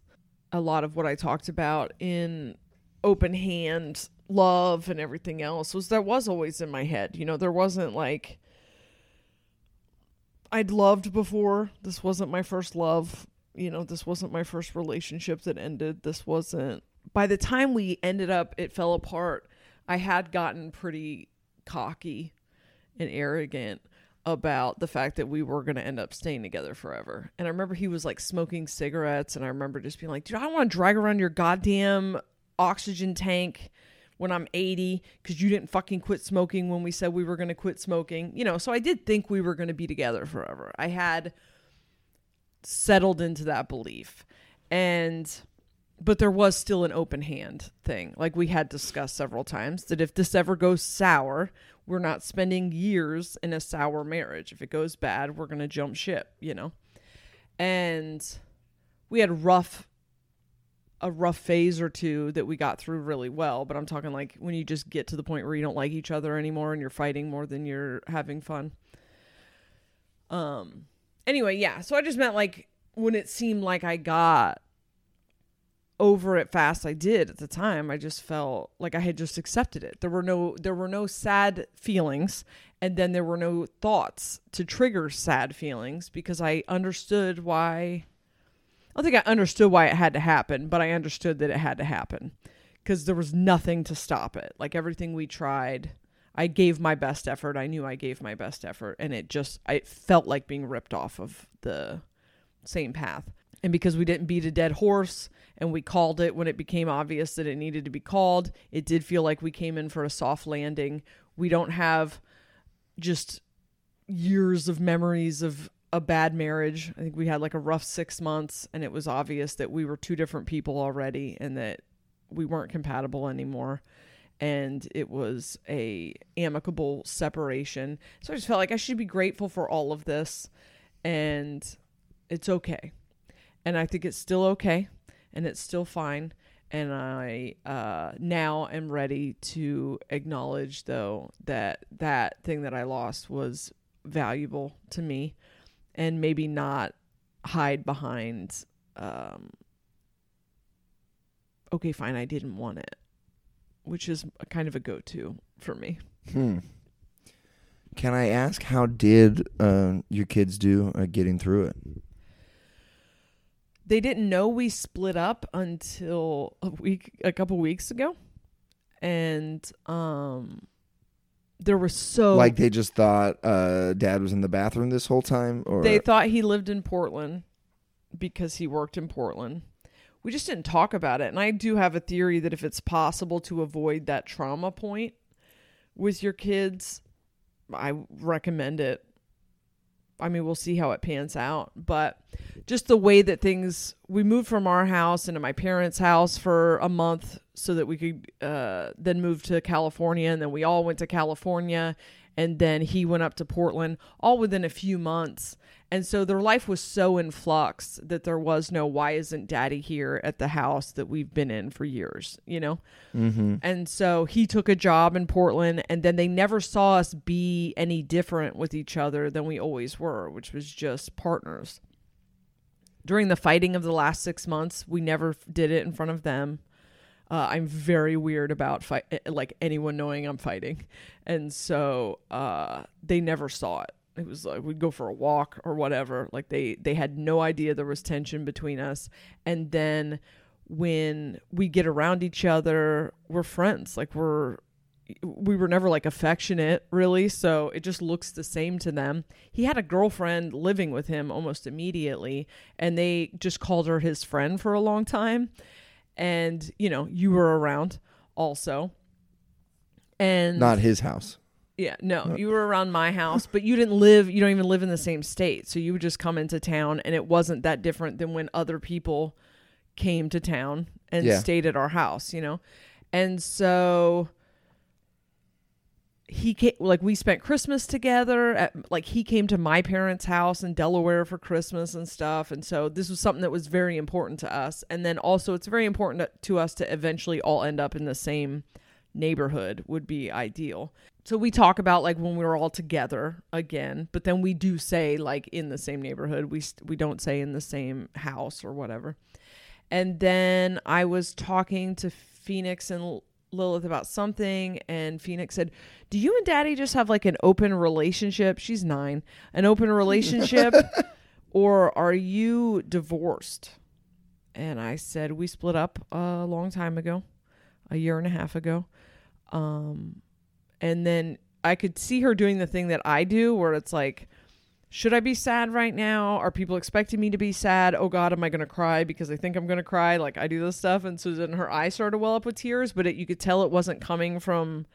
A lot of what I talked about in open hand love and everything else was that was always in my head. You know, there wasn't like I'd loved before. This wasn't my first love. You know, this wasn't my first relationship that ended. This wasn't. By the time we ended up, it fell apart. I had gotten pretty cocky and arrogant about the fact that we were going to end up staying together forever. And I remember he was like smoking cigarettes, and I remember just being like, dude, I don't want to drag around your goddamn oxygen tank when I'm 80 because you didn't fucking quit smoking when we said we were going to quit smoking. You know, so I did think we were going to be together forever. I had settled into that belief. And, but there was still an open hand thing. Like we had discussed several times that if this ever goes sour, we're not spending years in a sour marriage. If it goes bad, we're going to jump ship, you know? And we had rough a rough phase or two that we got through really well, but I'm talking like when you just get to the point where you don't like each other anymore and you're fighting more than you're having fun. Um anyway, yeah, so I just meant like when it seemed like I got over it fast I did at the time, I just felt like I had just accepted it. There were no there were no sad feelings and then there were no thoughts to trigger sad feelings because I understood why I don't think I understood why it had to happen, but I understood that it had to happen because there was nothing to stop it. Like everything we tried, I gave my best effort. I knew I gave my best effort, and it just I felt like being ripped off of the same path. And because we didn't beat a dead horse and we called it when it became obvious that it needed to be called, it did feel like we came in for a soft landing. We don't have just years of memories of a bad marriage. I think we had like a rough six months, and it was obvious that we were two different people already and that we weren't compatible anymore. And it was a amicable separation. So I just felt like I should be grateful for all of this, and it's okay. And I think it's still okay, and it's still fine. And I uh, now am ready to acknowledge, though, that that thing that I lost was valuable to me and maybe not hide behind um okay fine i didn't want it which is kind of a go-to for me
Hmm. Can I ask how did uh, your kids do uh, getting through it?
They didn't know we split up until a week a couple weeks ago and um there was so
Like they just thought uh, dad was in the bathroom this whole time, or
They thought he lived in Portland because he worked in Portland. We just didn't talk about it. And I do have a theory that if it's possible to avoid that trauma point with your kids, I recommend it. I mean, we'll see how it pans out. But just the way that things, we moved from our house into my parents' house for a month so that we could uh, then move to California. And then we all went to California. And then he went up to Portland all within a few months. And so their life was so in flux that there was no, why isn't daddy here at the house that we've been in for years, you know?
Mm-hmm.
And so he took a job in Portland, and then they never saw us be any different with each other than we always were, which was just partners. During the fighting of the last six months, we never did it in front of them. Uh, I'm very weird about fight, eh, like anyone knowing I'm fighting, and so uh, they never saw it. It was like we'd go for a walk or whatever. Like they they had no idea there was tension between us, and then when we get around each other, we're friends. Like we're we were never like affectionate really so it just looks the same to them he had a girlfriend living with him almost immediately and they just called her his friend for a long time and you know you were around also and
Not his house.
yeah, no, you were around my house, but you didn't live, you don't even live in the same state. So you would just come into town and it wasn't that different than when other people came to town and
Yeah.
stayed at our house, you know? And so he came, like we spent Christmas together at, like he came to my parents' house in Delaware for Christmas and stuff. And so this was something that was very important to us. And then also it's very important to us to eventually all end up in the same neighborhood would be ideal. So we talk about like when we were all together again, but then we do say like in the same neighborhood. We we don't say in the same house or whatever. And then I was talking to Phoenix and Lilith about something, and Phoenix said, "Do you and Daddy just have like an open relationship?" She's nine, an open relationship, or are you divorced? And I said, "We split up a long time ago, a year and a half ago." Um, and then I could see her doing the thing that I do, where it's like, should I be sad right now? Are people expecting me to be sad? Oh God, am I gonna cry because I think I'm gonna cry? Like I do this stuff, and so then her eyes started to well up with tears, but it, you could tell it wasn't coming from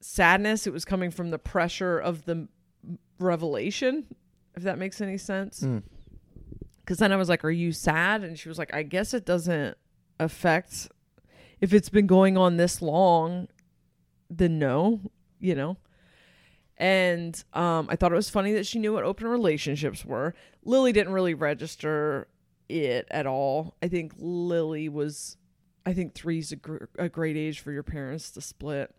sadness; it was coming from the pressure of the revelation. If that makes any sense.
Mm.
Because then I was like, "Are you sad?" And she was like, "I guess it doesn't affect if it's been going on this long. Then no, you know." And um, I thought it was funny that she knew what open relationships were. Lily didn't really register it at all. I think Lily was, I think three's a, gr- a great age for your parents to split.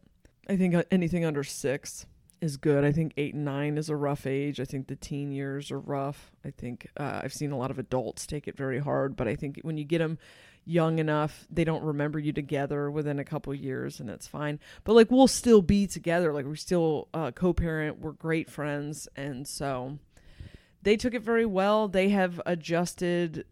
I think uh, anything under six is good. I think eight and nine is a rough age. I think the teen years are rough. I think uh, I've seen a lot of adults take it very hard, but I think when you get them young enough, they don't remember you together within a couple years, and it's fine. But like we'll still be together. Like we're still uh, co-parent. We're great friends, and so they took it very well. They have adjusted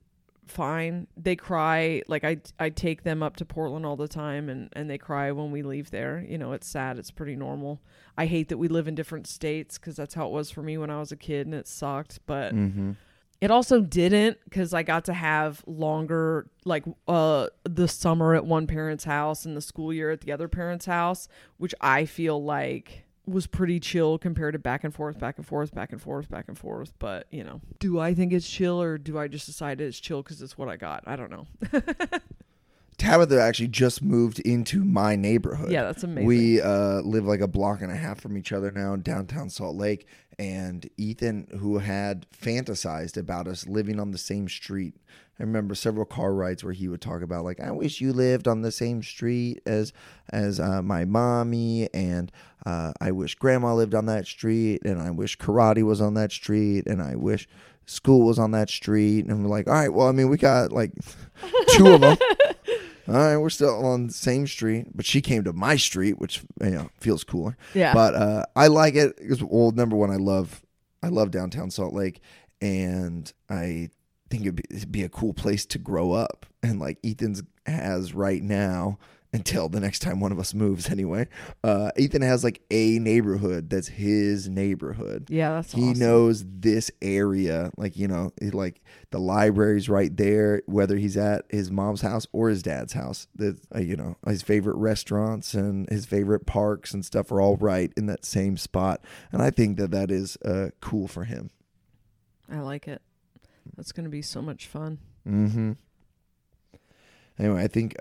fine. They cry like I I take them up to Portland all the time and and they cry when we leave there. You know, it's sad. It's pretty normal. I hate that we live in different states cuz that's how it was for me when I was a kid and it sucked, but
Mm-hmm.
It also didn't cuz I got to have longer like uh the summer at one parent's house and the school year at the other parent's house, which I feel like was pretty chill compared to back and forth, back and forth, back and forth, back and forth. But, you know, do I think it's chill or do I just decide it's chill because it's what I got? I don't know.
Tabitha actually just moved into my neighborhood.
Yeah, that's amazing.
We uh, live like a block and a half from each other now in downtown Salt Lake. And Ethan, who had fantasized about us living on the same street, I remember several car rides where he would talk about like, I wish you lived on the same street as as uh, my mommy, and uh, I wish grandma lived on that street, and I wish karate was on that street, and I wish school was on that street. And we're like, all right, well, I mean, we got like two of them. All right, we're still on the same street, but she came to my street, which you know feels cooler.
Yeah.
But uh, I like it because well, number one, I love I love downtown Salt Lake, and I think it'd be, it'd be a cool place to grow up. And like Ethan's has right now, until the next time one of us moves, anyway. Uh, Ethan has like a neighborhood that's his neighborhood
yeah, that's
he
awesome.
knows this area like you know he- like the library's right there whether he's at his mom's house or his dad's house the uh, you know his favorite restaurants and his favorite parks and stuff are all right in that same spot and i think that that is uh, cool for him
I like it. That's going to be so much fun.
mm-hmm anyway i think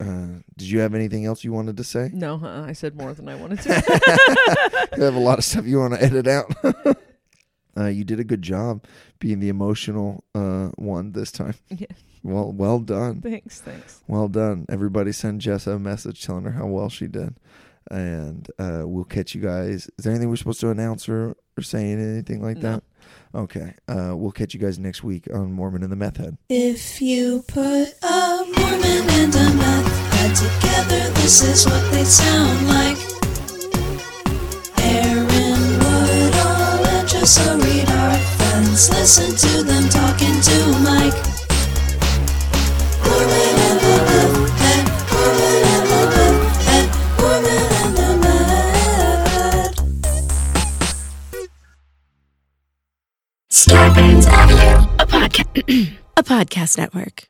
uh did you have anything else you wanted to say?
No, uh, I said more than I wanted to.
you have a lot of stuff you want to edit out. uh, you did a good job being the emotional uh, one this time.
Yeah.
Well, well done.
thanks, thanks.
Well done. Everybody send Jessa a message telling her how well she did. And uh, we'll catch you guys. Is there anything we're supposed to announce or, or say anything like
No.
that? Okay. Uh, we'll catch you guys next week on Mormon and the Meth Head.
If you put a Mormon and a meth had together. This is what they sound like. Aaron Woodall and Jessa Reed are friends. Listen to them talking to Mike. And and
and a podcast. a podcast network.